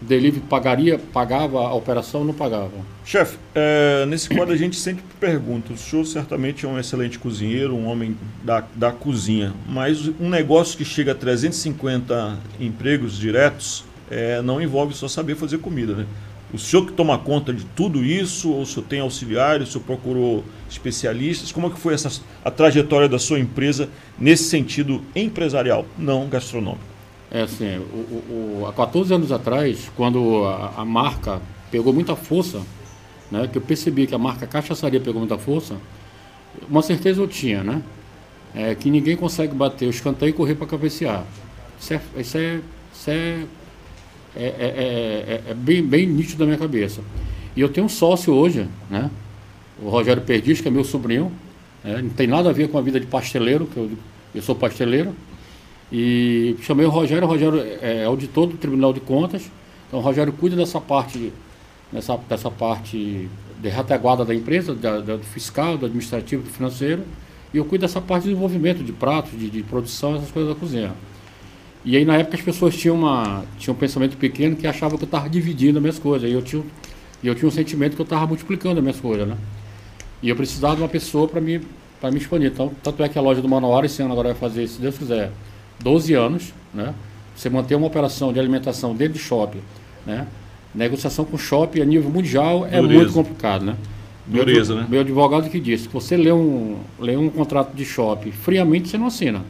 delivery pagaria, pagava a operação ou não pagava? Chefe, é, nesse quadro a gente sempre pergunta, o senhor certamente é um excelente cozinheiro, um homem da, da cozinha, mas um negócio que chega a 350 empregos diretos é, não envolve só saber fazer comida, né? O senhor que toma conta de tudo isso, ou o senhor tem auxiliares, o senhor procurou especialistas? Como é que foi essa, a trajetória da sua empresa nesse sentido empresarial, não gastronômico? É assim, o, o, há 14 anos atrás, quando a, a, marca pegou muita força, né, que eu percebi que a marca cachaçaria pegou muita força, uma certeza eu tinha, né? É, que ninguém consegue bater o escanteio e correr para cabecear. Isso é, isso é, isso é, é, é, é, bem, bem nítido da minha cabeça. E eu tenho um sócio hoje, né? O Rogério Perdiz, que é meu sobrinho. Né, não tem nada a ver com a vida de pasteleiro, que eu, eu sou pasteleiro. E chamei o Rogério, o Rogério é auditor do Tribunal de Contas, então o Rogério cuida dessa parte, dessa, dessa parte de retaguarda da empresa, da, da, do fiscal, do administrativo, do financeiro, e eu cuido dessa parte de desenvolvimento de pratos, de, de produção, essas coisas da cozinha. E aí na época as pessoas tinham, uma, tinham um pensamento pequeno que achavam que eu estava dividindo as minhas coisas. E eu tinha, eu tinha um sentimento que eu estava multiplicando as minhas coisas, né? E eu precisava de uma pessoa para me, me expandir. Então, tanto é que a loja do Manoara esse ano agora vai fazer, se Deus quiser, 12 anos, né? Você manter uma operação de alimentação dentro de shopping, né? Negociação com shopping a nível mundial é Dureza. muito complicado, né? Meu Dureza, advo- né? Meu advogado que disse que você lê um, lê um contrato de shopping friamente, você não assina.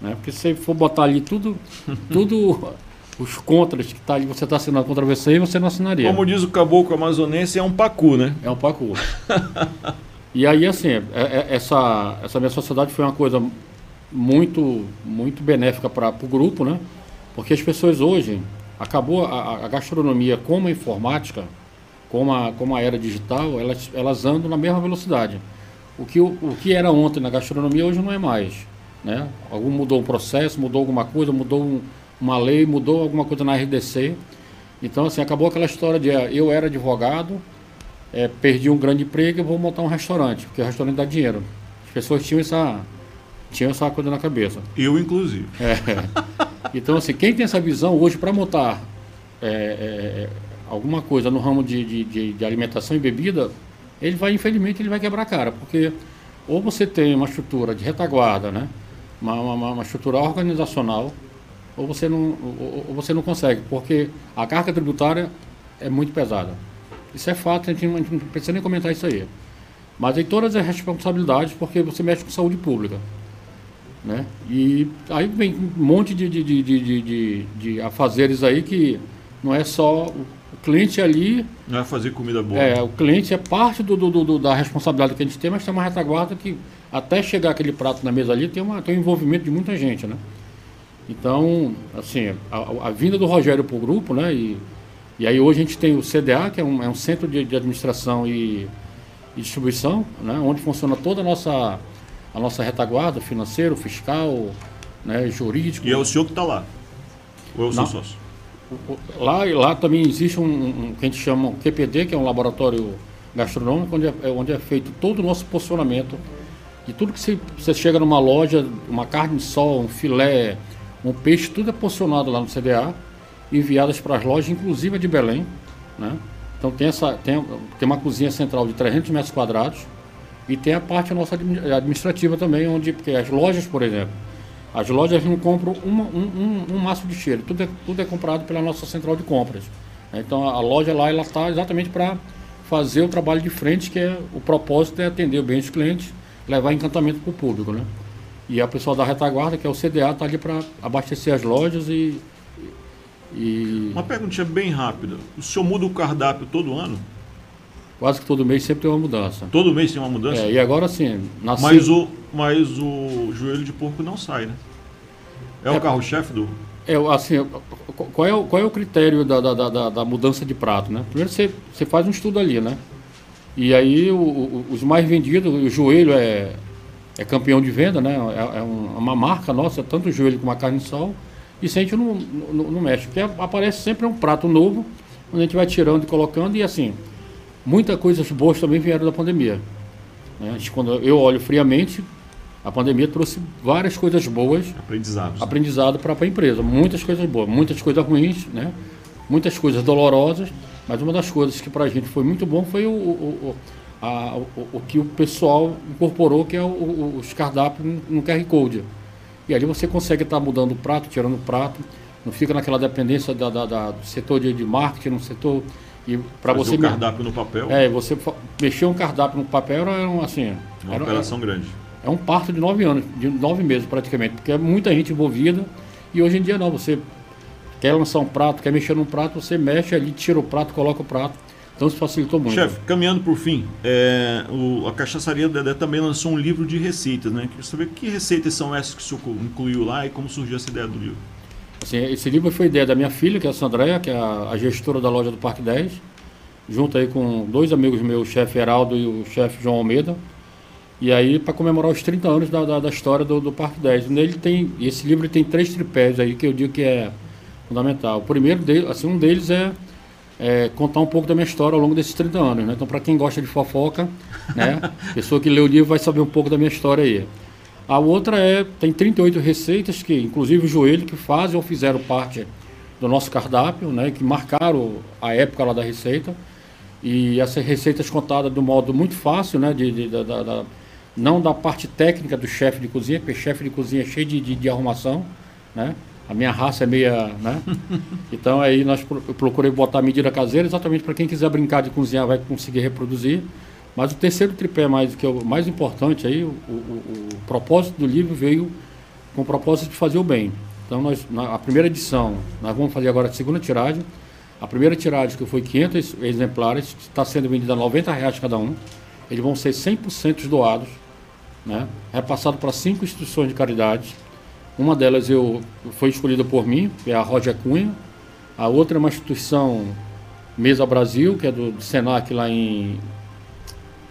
Né? Porque se você for botar ali tudo, (laughs) tudo os contras que tá ali, você está assinando contra você, você não assinaria. Como diz o caboclo amazonense, é um pacu, né? É um pacu. E aí, assim, é- é- essa, essa minha sociedade foi uma coisa muito, muito benéfica para o grupo, né? Porque as pessoas hoje, acabou a, a- gastronomia como a informática, como a, como a era digital, elas, elas andam na mesma velocidade. O que, o, o que era ontem na gastronomia hoje não é mais. Né? Algum mudou um processo, mudou alguma coisa, mudou um- uma lei, mudou alguma coisa na RDC. Então, assim, acabou aquela história de ah, eu era advogado, é, perdi um grande emprego e vou montar um restaurante, porque o restaurante dá dinheiro. As pessoas tinham essa, tinham essa coisa na cabeça. Eu, inclusive. É. Então, assim, quem tem essa visão hoje para montar é, é, alguma coisa no ramo de, de, de- alimentação e bebida, ele vai, infelizmente, ele vai quebrar a cara, porque ou você tem uma estrutura de retaguarda, né? uma, uma, uma estrutura organizacional, ou você, não, ou, ou você não consegue, porque a carga tributária é muito pesada. Isso é fato, a gente, não- a gente não precisa nem comentar isso aí. Mas aí todas as responsabilidades, porque você mexe com saúde pública. Né? E aí vem um monte de, de, de, de, de, de, afazeres aí que não é só o o cliente ali. Não é fazer comida boa. É, o cliente é parte do, do- do- da responsabilidade que a gente tem, mas tem uma retaguarda que até chegar aquele prato na mesa ali tem, uma, tem um envolvimento de muita gente, né? Então, assim, a, a vinda do Rogério para o grupo, né? E, e aí hoje a gente tem o CDA, que é um, é um centro de, de administração e, e distribuição, né? Onde funciona toda a nossa, a nossa retaguarda, financeiro, fiscal, né? jurídico. E é o senhor que está lá? Ou é o seu sócio? Lá, lá também existe um, um que a gente chama QPD, que é um laboratório gastronômico, onde é, é- onde é feito todo o nosso posicionamento. E tudo que você, você chega numa loja, uma carne de sol, um filé, um peixe, tudo é posicionado lá no CDA, enviadas para as lojas, inclusive a de Belém. Né? Então tem, essa, tem, tem uma cozinha central de 300 metros quadrados e tem a parte nossa admi- administrativa também, onde porque as lojas, por exemplo, as lojas não compram uma- um, um, um maço de cheiro, tudo é, tudo é comprado pela nossa central de compras. Então a loja lá ela está exatamente para fazer o trabalho de frente, que é o propósito é atender bem os clientes, levar encantamento para o público. Né? E a pessoa da retaguarda, que é o CDA, está ali para abastecer as lojas e, e Uma perguntinha bem rápida. O senhor muda o cardápio todo ano? Quase que todo mês sempre tem uma mudança. Todo mês tem uma mudança? É, e agora sim, na Mas o, mas o joelho de porco não sai, né? É, o É. carro-chefe do. É, assim, qu- qual é o, qual é o critério da, da, da- da, da mudança de prato, né? Primeiro você, você faz um estudo ali, né? E aí o- o- os mais vendidos, o joelho é, é campeão de venda, né? É, é um- uma marca nossa, tanto o joelho como a carne de sol. E se a gente não, não, não mexe, porque aparece sempre um prato novo, onde a gente vai tirando e colocando, e assim, muitas coisas boas também vieram da pandemia. né? Quando eu olho friamente, a pandemia trouxe várias coisas boas Aprendizados. aprendizado para a empresa. Muitas coisas boas, muitas coisas ruins, né? muitas coisas dolorosas, mas uma das coisas que para a gente foi muito bom foi o, o, o, a- o- que o pessoal incorporou, que é o- o- os cardápios no- QR Code. E ali você consegue estar mudando o prato, tirando o prato, não fica naquela dependência da, da- da- do setor de, de marketing, no setor. E para você me- cardápio no papel. É, você mexer um cardápio no papel era um, assim. Uma era- operação grande. é um parto de nove anos, de nove meses praticamente, porque é muita gente envolvida e hoje em dia não, você quer lançar um prato, quer mexer num prato, você mexe ali, tira o prato, coloca o prato. Então isso facilitou muito. Chefe, caminhando por fim, é, o- a Cachaçaria Dedé também lançou um livro de receitas, né? Queria saber que receitas são essas que o senhor incluiu lá e como surgiu essa ideia do livro. Assim, esse livro foi ideia da minha filha, que é a Sandréia, que é a, a gestora da loja do Parque 10, junto aí com dois amigos meus, o chefe Heraldo e o chefe João Almeida. E aí, para comemorar os 30 anos da, da, da história do, do Parque 10. Nele tem, esse livro tem três tripés aí que eu digo que é fundamental. O primeiro dele, assim, um deles é, é contar um pouco da minha história ao longo desses 30 anos. Né? Então, para quem gosta de fofoca, né, (laughs) pessoa que lê o livro vai saber um pouco da minha história aí. A outra é, tem 38 receitas que, inclusive o joelho, que fazem ou fizeram parte do nosso cardápio, né, que marcaram a época lá da receita. E essas receitas contadas de um modo muito fácil, né, de, de da, da, não da parte técnica do chefe de cozinha, porque chefe de cozinha é cheio de, de, de arrumação, né? A minha raça é meia, né? (laughs) Então aí nós eu procurei botar a medida caseira exatamente para quem quiser brincar de cozinhar vai conseguir reproduzir. Mas o terceiro tripé mais que é o mais importante aí, o, o, o propósito do livro veio com o propósito de fazer o bem. Então nós na a primeira edição, nós vamos fazer agora a segunda tiragem. A primeira tiragem que foi 500 exemplares, está sendo vendida a 90 reais cada um. Eles vão ser 100% doados, né? Repassado para cinco instituições de caridade uma delas eu, foi escolhida por mim, que é a Roger Cunha. A outra é uma instituição Mesa Brasil, que é do, do Senac lá em,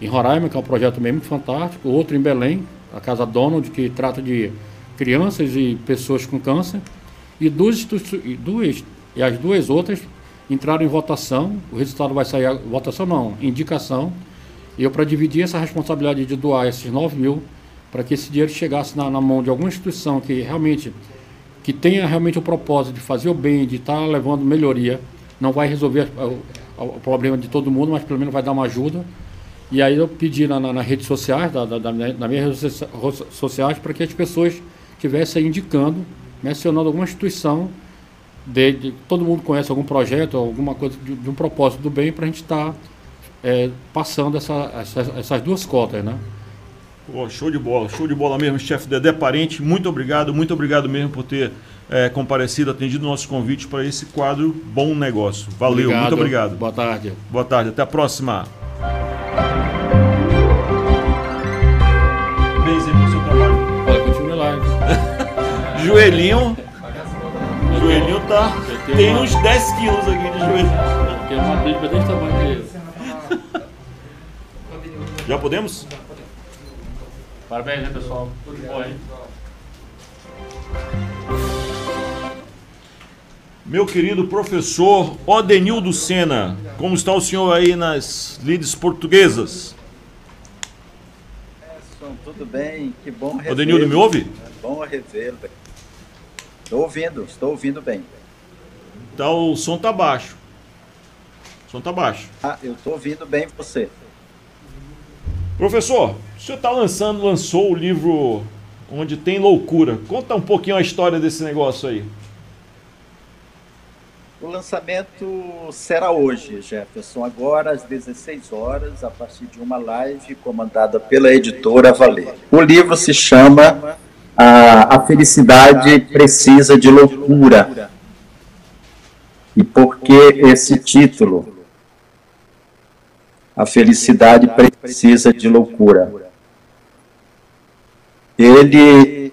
em Roraima, que é um projeto mesmo fantástico. Outro em Belém, a Casa Donald, que trata de crianças e pessoas com câncer. E duas, duas e as duas outras entraram em votação. O resultado vai sair, votação não, indicação. E eu, para dividir essa responsabilidade de doar esses 9 mil para que esse dinheiro chegasse na, na, mão de alguma instituição que realmente que tenha realmente o propósito de fazer o bem, de estar tá levando melhoria, não vai resolver o, o, problema de todo mundo, mas pelo menos vai dar uma ajuda. E aí eu pedi na, na, nas redes sociais, da, da, da, na minhas redes sociais, para que as pessoas estivessem indicando, mencionando alguma instituição de, todo mundo conhece algum projeto, alguma coisa de, de um propósito do bem para a gente estar tá, é, passando essa, essas, essas duas cotas, né? Oh, show de bola, show de bola mesmo, chefe Dedé Parente. Muito obrigado, muito obrigado mesmo por ter é, comparecido, atendido o nosso convite para esse quadro Bom Negócio. Valeu, obrigado. muito obrigado. Boa tarde. Boa tarde, até a próxima. Joelhinho. Joelhinho tá. Tem uma... uns 10 quilos aqui de uma desse tamanho que. Já podemos? Parabéns, né, pessoal? Tudo bom, hein? Meu querido professor Odenildo Sena, como está o senhor aí nas lides portuguesas? tudo bem, que bom revê-lo. Odenildo, me ouve? bom revê-lo. Estou ouvindo, estou ouvindo bem. Tá, o som tá baixo. O som tá baixo. Ah, eu estou ouvindo bem você. Professor, o senhor está lançando, lançou o livro Onde Tem Loucura. Conta um pouquinho a história desse negócio aí. O lançamento será hoje, Jefferson, agora às 16 horas, a partir de uma live comandada pela editora Valer. O livro se chama A, a Felicidade Precisa de Loucura. E por que esse título? A felicidade precisa de loucura. Ele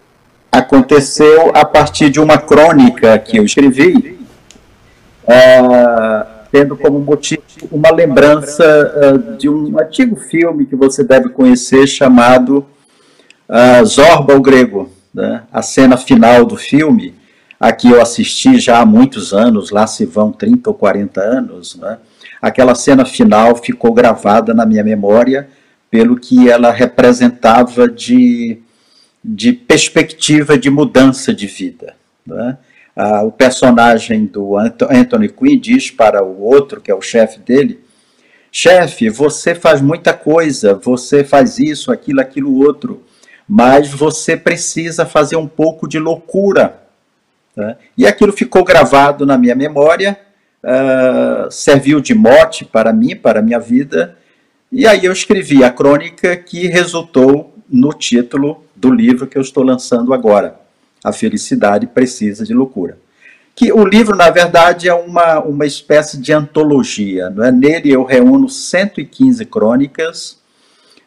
aconteceu a partir de uma crônica que eu escrevi, uh, tendo como motivo uma lembrança uh, de um antigo filme que você deve conhecer chamado uh, Zorba o Grego. Né? A cena final do filme, a que eu assisti já há muitos anos, lá se vão 30 ou 40 anos, né? aquela cena final ficou gravada na minha memória pelo que ela representava de, de perspectiva de mudança de vida. Né? Ah, o personagem do Anthony Quinn diz para o outro, que é o chefe dele, chefe, você faz muita coisa, você faz isso, aquilo, aquilo outro, mas você precisa fazer um pouco de loucura. Né? E aquilo ficou gravado na minha memória uh, serviu de mote para mim, para a minha vida, e aí eu escrevi a crônica que resultou no título do livro que eu estou lançando agora, A Felicidade Precisa de Loucura. Que o livro, na verdade, é uma, uma espécie de antologia. É? Nele eu reúno 115 crônicas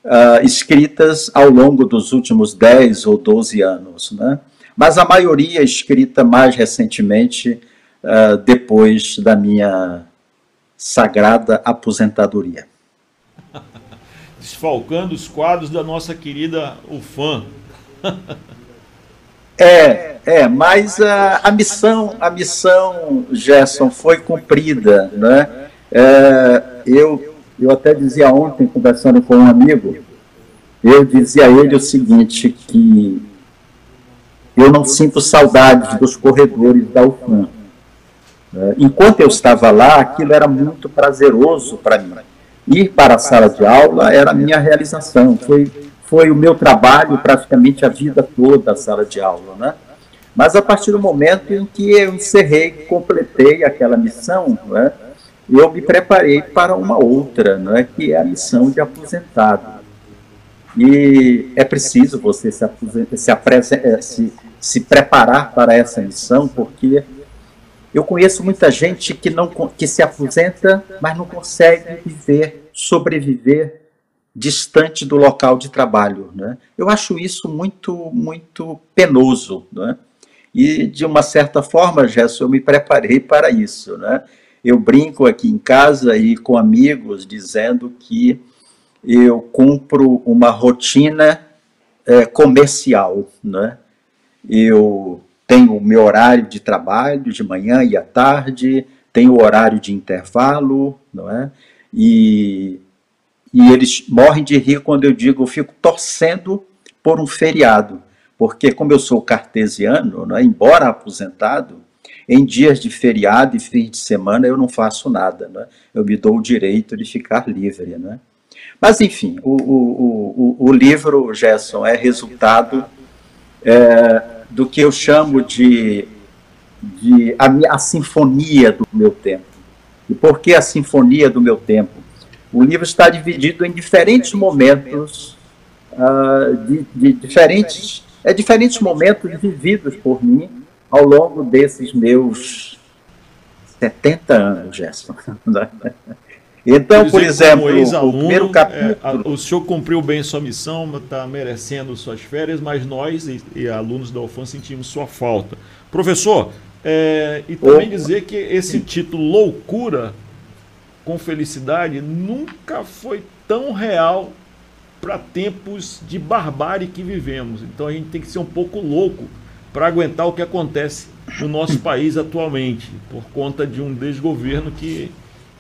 uh, escritas ao longo dos últimos 10 ou 12 anos. Né? Mas a maioria escrita mais recentemente uh, depois da minha sagrada aposentadoria. (laughs) Desfalcando os quadros da nossa querida UFAM. (laughs) É, é, mas a, a missão, a missão, Gerson, foi cumprida, né? É, eu, eu até dizia ontem, conversando com um amigo, eu dizia a ele o seguinte, que eu não sinto saudade dos corredores da UFAM. É, enquanto eu estava lá, aquilo era muito prazeroso para mim. Ir para a sala de aula era a minha realização, foi, foi o meu trabalho praticamente a vida toda, a sala de aula. Né? Mas a partir do momento em que eu encerrei, completei aquela missão, né, eu me preparei para uma outra, né, que é a missão de aposentado. E é preciso você se, se, eh, se, se preparar para essa missão, porque eu conheço muita gente que não que se aposenta, mas não consegue viver, sobreviver distante do local de trabalho, né? Eu acho isso muito muito penoso, né? E de uma certa forma, Gerson, eu me preparei para isso, né? Eu brinco aqui em casa e com amigos dizendo que eu cumpro uma rotina é, comercial, né? Eu tenho o meu horário de trabalho de manhã e à tarde, tenho o horário de intervalo, não é? E, e eles morrem de rir quando eu digo, eu fico torcendo por um feriado, porque como eu sou cartesiano, é? embora aposentado, em dias de feriado e fim de semana eu não faço nada, é? eu me dou o direito de ficar livre. é? Mas, enfim, o, o, o, o livro, Gerson, é resultado é, do que eu chamo de, de a, a sinfonia do meu tempo. E por que a sinfonia do meu tempo? O livro está dividido em diferentes momentos, uh, de, de, diferentes, é, diferentes momentos vividos por mim ao longo desses meus 70 anos, Gerson. (laughs) Então, por exemplo, o primeiro capítulo. É, o senhor cumpriu bem sua missão, está merecendo suas férias, mas nós e, e alunos da UFAM sentimos sua falta. Professor, é, e também dizer que esse título Loucura com Felicidade nunca foi tão real para tempos de barbárie que vivemos. Então a gente tem que ser um pouco louco para aguentar o que acontece no nosso país atualmente, por conta de um desgoverno que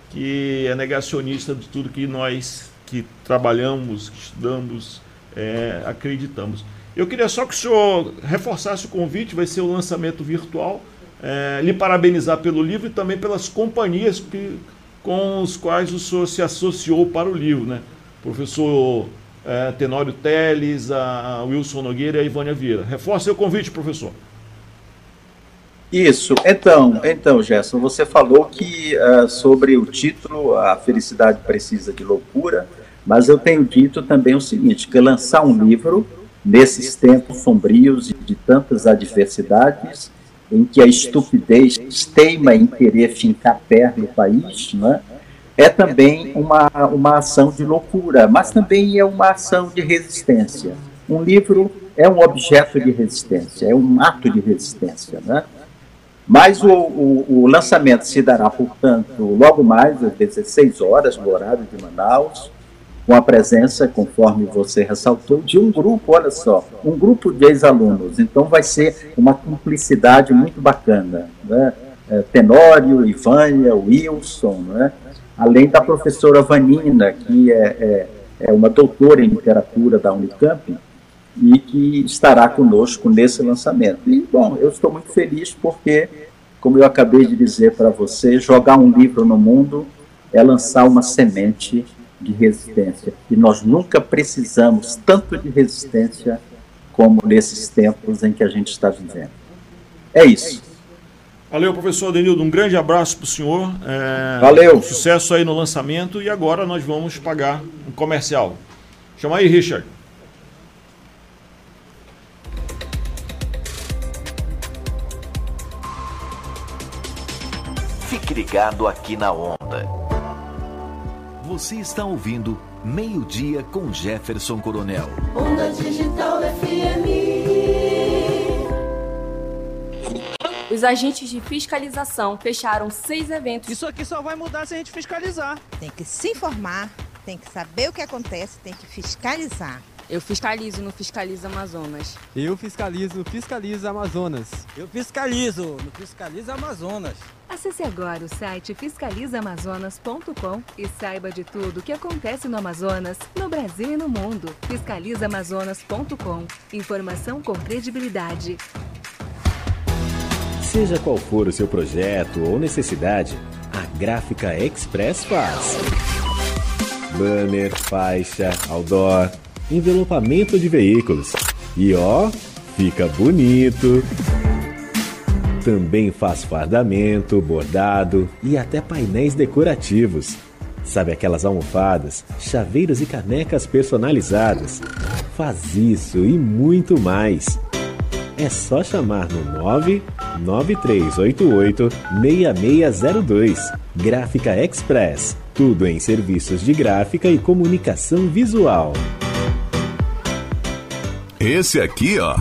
que é negacionista de tudo que nós que trabalhamos, que estudamos, é, acreditamos. Eu queria só que o senhor reforçasse o convite, vai ser o lançamento virtual, é, lhe parabenizar pelo livro e também pelas companhias que, com os quais o senhor se associou para o livro, né? Professor é, Tenório Teles, a Wilson Nogueira e a Ivânia Vieira. Reforce o convite, professor. Isso. Então, então, Gerson, você falou que uh, sobre o título, a felicidade precisa de loucura, mas eu tenho dito também o seguinte, que lançar um livro nesses tempos sombrios e de tantas adversidades, em que a estupidez teima em querer fincar pé no país, né, é também uma, uma ação de loucura, mas também é uma ação de resistência. Um livro é um objeto de resistência, é um ato de resistência, né? Mas o, o, o, lançamento se dará, portanto, logo mais às 16 horas, no horário de Manaus, com a presença, conforme você ressaltou, de um grupo, olha só, um grupo de ex-alunos. Então vai ser uma cumplicidade muito bacana. Né? É, Tenório, Ivânia, Wilson, né? Além da professora Vanina, que é, é, é uma doutora em literatura da Unicamp, e que estará conosco nesse lançamento. E, bom, eu estou muito feliz porque, como eu acabei de dizer para você, jogar um livro no mundo é lançar uma semente de resistência. E nós nunca precisamos tanto de resistência como nesses tempos em que a gente está vivendo. É isso. Valeu, professor Denildo. Um grande abraço para o senhor. É, Valeu. Sucesso aí no lançamento. E agora nós vamos pagar um comercial. Chama aí, Richard. Fique ligado aqui na Onda. Você está ouvindo Meio-Dia com Jefferson Coronel. Onda Digital FM. Os agentes de fiscalização fecharam seis eventos. Isso aqui só vai mudar se a gente fiscalizar. Tem que se informar, tem que saber o que acontece, tem que fiscalizar. Eu fiscalizo no Fiscaliza Amazonas. Eu fiscalizo no Fiscaliza Amazonas. Eu fiscalizo no Fiscaliza Amazonas. Acesse agora o site fiscalizaamazonas.com e saiba de tudo o que acontece no Amazonas, no Brasil e no mundo. Fiscalizaamazonas.com. Informação com credibilidade. Seja qual for o seu projeto ou necessidade, a Gráfica Express faz. Banner, faixa, outdoor, envelopamento de veículos. E ó, fica bonito. Também faz fardamento, bordado e até painéis decorativos. Sabe aquelas almofadas, chaveiros e canecas personalizadas? Faz isso e muito mais. É só chamar no 99388 6602. Gráfica Express. Tudo em serviços de gráfica e comunicação visual. Esse aqui, ó.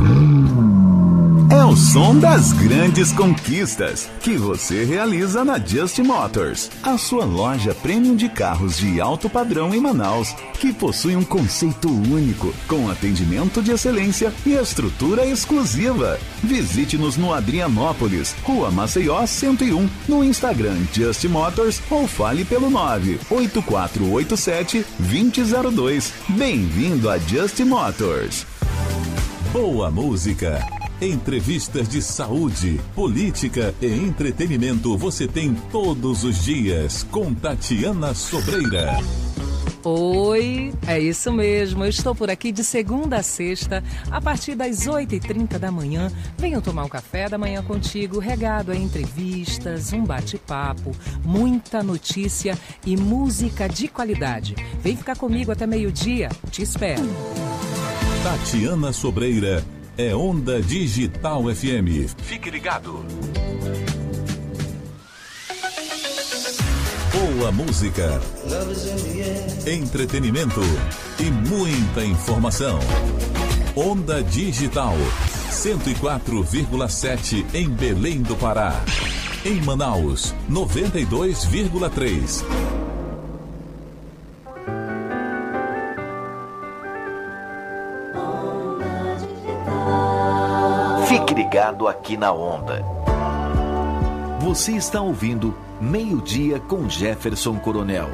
É o som das grandes conquistas que você realiza na Just Motors, a sua loja premium de carros de alto padrão em Manaus, que possui um conceito único, com atendimento de excelência e estrutura exclusiva. Visite-nos no Adrianópolis, Rua Maceió 101, no Instagram Just Motors ou fale pelo 98487 2002. Bem-vindo a Just Motors. Boa música. Entrevistas de saúde, política e entretenimento você tem todos os dias com Tatiana Sobreira. Oi, é isso mesmo. Eu estou por aqui de segunda a sexta, a partir das 8h30 da manhã. Venho tomar um café da manhã contigo, regado a entrevistas, um bate-papo, muita notícia e música de qualidade. Vem ficar comigo até meio-dia. Te espero. Tatiana Sobreira é Onda Digital FM. Fique ligado. Boa música, entretenimento e muita informação. Onda Digital 104,7 em Belém do Pará. Em Manaus, 92,3. Ligado aqui na Onda. Você está ouvindo Meio-Dia com Jefferson Coronel.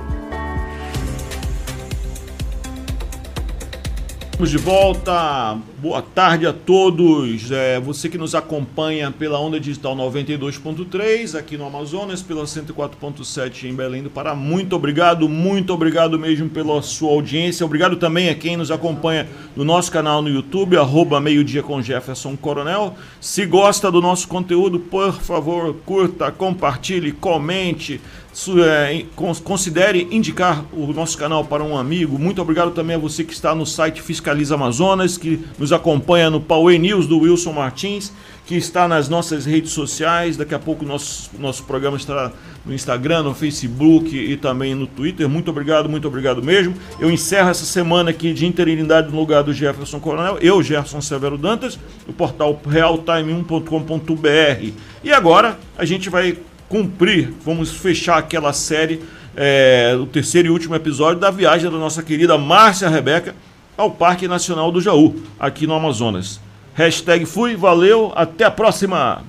Estamos de volta. Boa tarde a todos. É, você que nos acompanha pela Onda Digital 92.3 aqui no Amazonas, pela 104.7 em Belém do Pará. Muito obrigado, muito obrigado mesmo pela sua audiência. Obrigado também a quem nos acompanha no nosso canal no YouTube, arroba meio-dia com Jefferson Coronel. Se gosta do nosso conteúdo, por favor, curta, compartilhe, comente. É, cons- considere indicar o nosso canal para um amigo. Muito obrigado também a você que está no site Fiscaliza Amazonas, que nos acompanha no Power News do Wilson Martins, que está nas nossas redes sociais. Daqui a pouco nosso, nosso programa estará no Instagram, no Facebook e também no Twitter. Muito obrigado, muito obrigado mesmo. Eu encerro essa semana aqui de interinidade no lugar do Jefferson Coronel, eu, Jefferson Severo Dantas, do portal realtime1.com.br. E agora a gente vai cumprir, vamos fechar aquela série, é, o terceiro e último episódio da viagem da nossa querida Márcia Rebeca ao Parque Nacional do Jaú, aqui no Amazonas. Hashtag fui, valeu, até a próxima!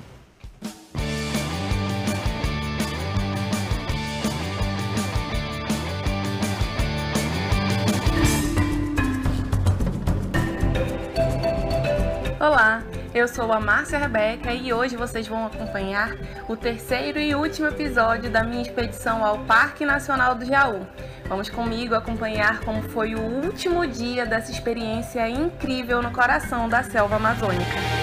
Eu sou a Márcia Rebeca e hoje vocês vão acompanhar o terceiro e último episódio da minha expedição ao Parque Nacional do Jaú. Vamos comigo acompanhar como foi o último dia dessa experiência incrível no coração da selva amazônica.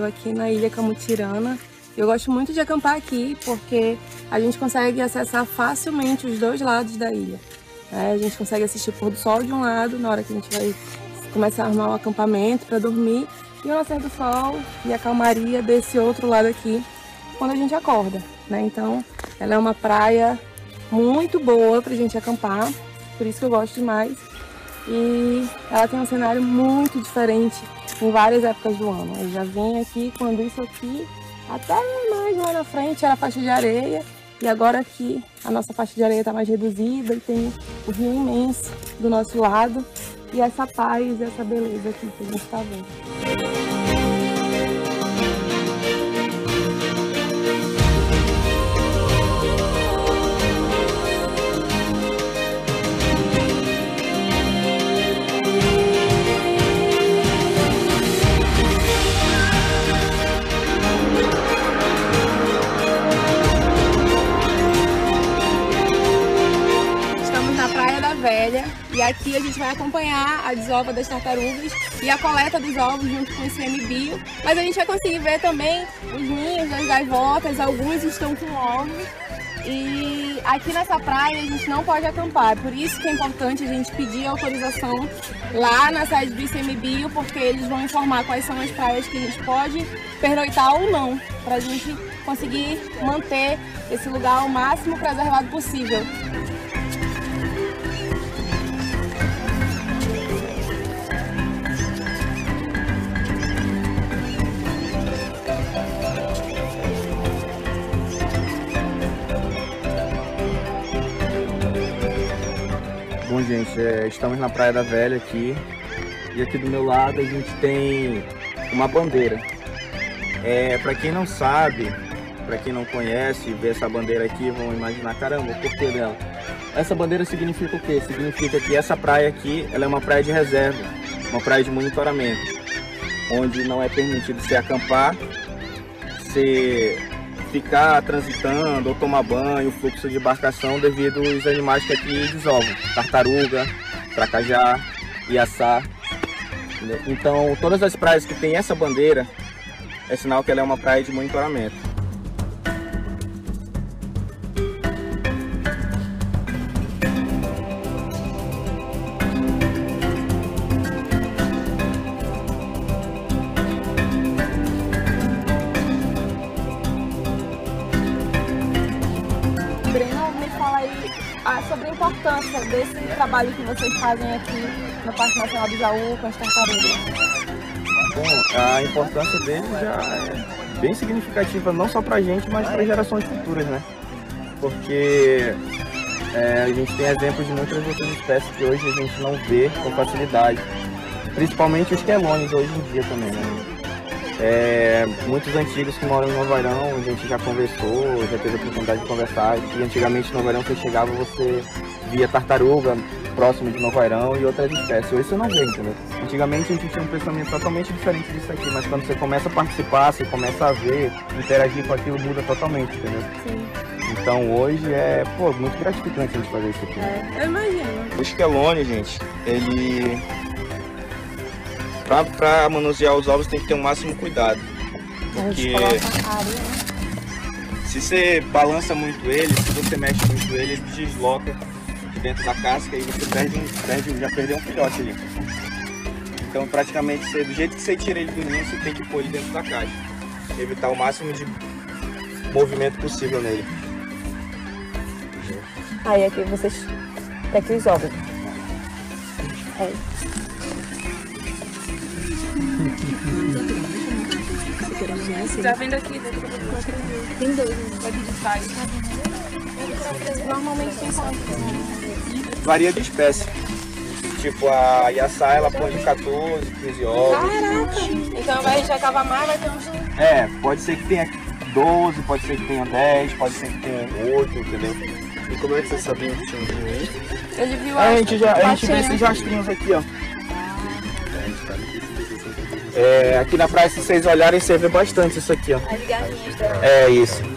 Aqui na Ilha Camutirana. Eu gosto muito de acampar aqui porque a gente consegue acessar facilmente os dois lados da ilha. né? A gente consegue assistir o pôr do sol de um lado, na hora que a gente vai começar a armar o acampamento para dormir, e o nascer do sol e a calmaria desse outro lado aqui quando a gente acorda, né? Então, ela é uma praia muito boa pra gente acampar, por isso que eu gosto demais. E ela tem um cenário muito diferente em várias épocas do ano. Eu já vim aqui quando isso aqui, até mais lá na frente, era faixa de areia. E agora aqui a nossa faixa de areia está mais reduzida e tem o rio imenso do nosso lado. E essa paz essa beleza aqui que a gente está vendo. Velha e aqui a gente vai acompanhar a desova das tartarugas e a coleta dos ovos junto com o ICMBio. Mas a gente vai conseguir ver também os ninhos das gaivotas, alguns estão com ovos. E aqui nessa praia a gente não pode acampar, por isso que é importante a gente pedir autorização lá na sede do ICMBio, porque eles vão informar quais são as praias que a gente pode pernoitar ou não, para a gente conseguir manter esse lugar o máximo preservado possível. Gente, é, estamos na Praia da Velha aqui e aqui do meu lado a gente tem uma bandeira. É, para quem não sabe, para quem não conhece, ver essa bandeira aqui, vão imaginar, caramba, o porquê dela. Essa bandeira significa o quê? Significa que essa praia aqui, ela é uma praia de reserva, uma praia de monitoramento, onde não é permitido se acampar, se ficar transitando ou tomar banho, fluxo de embarcação devido aos animais que aqui desovam, tartaruga, tracajá, iaçá. Então, todas as praias que tem essa bandeira é sinal que ela é uma praia de monitoramento. Trabalho que vocês fazem aqui no Parque Nacional do Jaú com as tartarugas. Bom, a importância dele já é bem significativa, não só pra gente, mas para gerações futuras, né? Porque é, a gente tem exemplos de muitas outras espécies que hoje a gente não vê com facilidade. Principalmente os quelônios hoje em dia também, né? É, muitos antigos que moram em Novairão, a gente já conversou, já teve a oportunidade de conversar, que antigamente em Novairão você chegava, você via tartaruga próximo de Novairão e outras espécies. Hoje você não vê, entendeu? Antigamente a gente tinha um pensamento totalmente diferente disso aqui, mas quando você começa a participar, você começa a ver, interagir com aquilo, muda totalmente, entendeu? Sim. Então hoje é, pô, muito gratificante a gente fazer isso aqui. É, eu imagino. O esquelone, gente, ele. Pra, pra manusear os ovos tem que ter o máximo cuidado. Porque se você balança muito ele, se você mexe muito ele, ele desloca de dentro da casca e você perde, um, perde já perdeu um filhote ali. Então praticamente você, do jeito que você tira ele do ninho, você tem que pôr ele dentro da caixa. Evitar o máximo de movimento possível nele. Aí aqui vocês. Tem aqui os ovos. É. Já vendo aqui Tem dois. Pode de trás. Normalmente tem quanto? Varia de espécie. Tipo, a Yassá, ela põe de 14, 15 ovos. Caraca! Então vai, a gente vai cavar mais, vai ter uns. É, pode ser que tenha 12, pode ser que tenha 10, pode ser que tenha 8, entendeu? E como é que vocês sabiam que tinha um? Ele viu a, gente já, a gente vê esses rastrinhos aqui, ó. É, aqui na praia, se vocês olharem, você vê bastante isso aqui, ó. As garrinhas dela. É isso.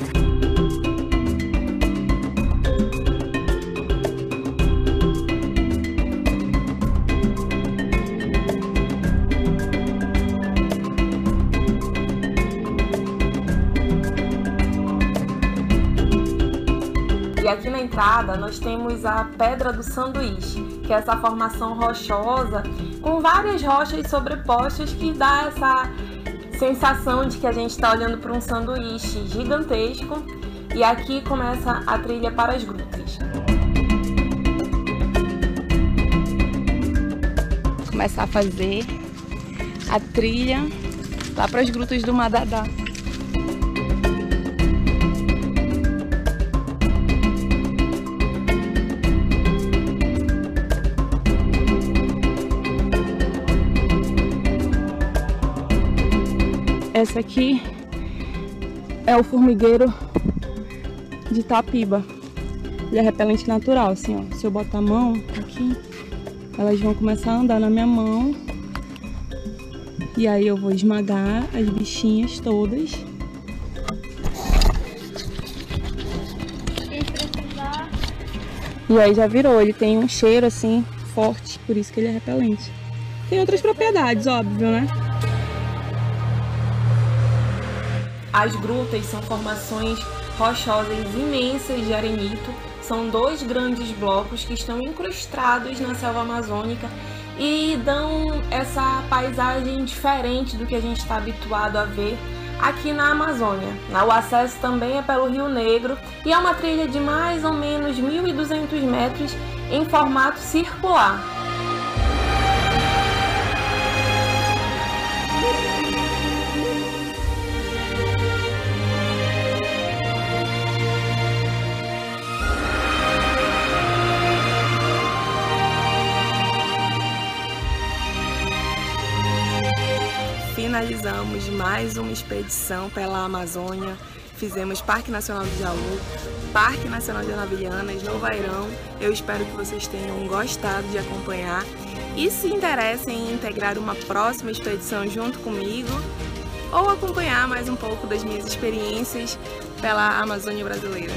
Entrada nós temos a Pedra do Sanduíche, que é essa formação rochosa com várias rochas sobrepostas que dá essa sensação de que a gente está olhando para um sanduíche gigantesco. E aqui começa a trilha para as grutas. Começar a fazer a trilha lá para as grutas do Madadá. Essa aqui é o formigueiro de Tapiba. Ele é repelente natural, assim, ó. Se eu botar a mão aqui, elas vão começar a andar na minha mão. E aí eu vou esmagar as bichinhas todas. E aí já virou, ele tem um cheiro assim forte, por isso que ele é repelente. Tem outras propriedades, óbvio, né? As grutas são formações rochosas imensas de arenito. São dois grandes blocos que estão incrustados na selva amazônica e dão essa paisagem diferente do que a gente está habituado a ver aqui na Amazônia. O acesso também é pelo Rio Negro e é uma trilha de mais ou menos 1.200 metros em formato circular. Finalizamos mais uma expedição pela Amazônia. Fizemos Parque Nacional do Jaú, Parque Nacional de Anavilhanas, Novo Airão. Eu espero que vocês tenham gostado de acompanhar e se interessem em integrar uma próxima expedição junto comigo ou acompanhar mais um pouco das minhas experiências pela Amazônia brasileira.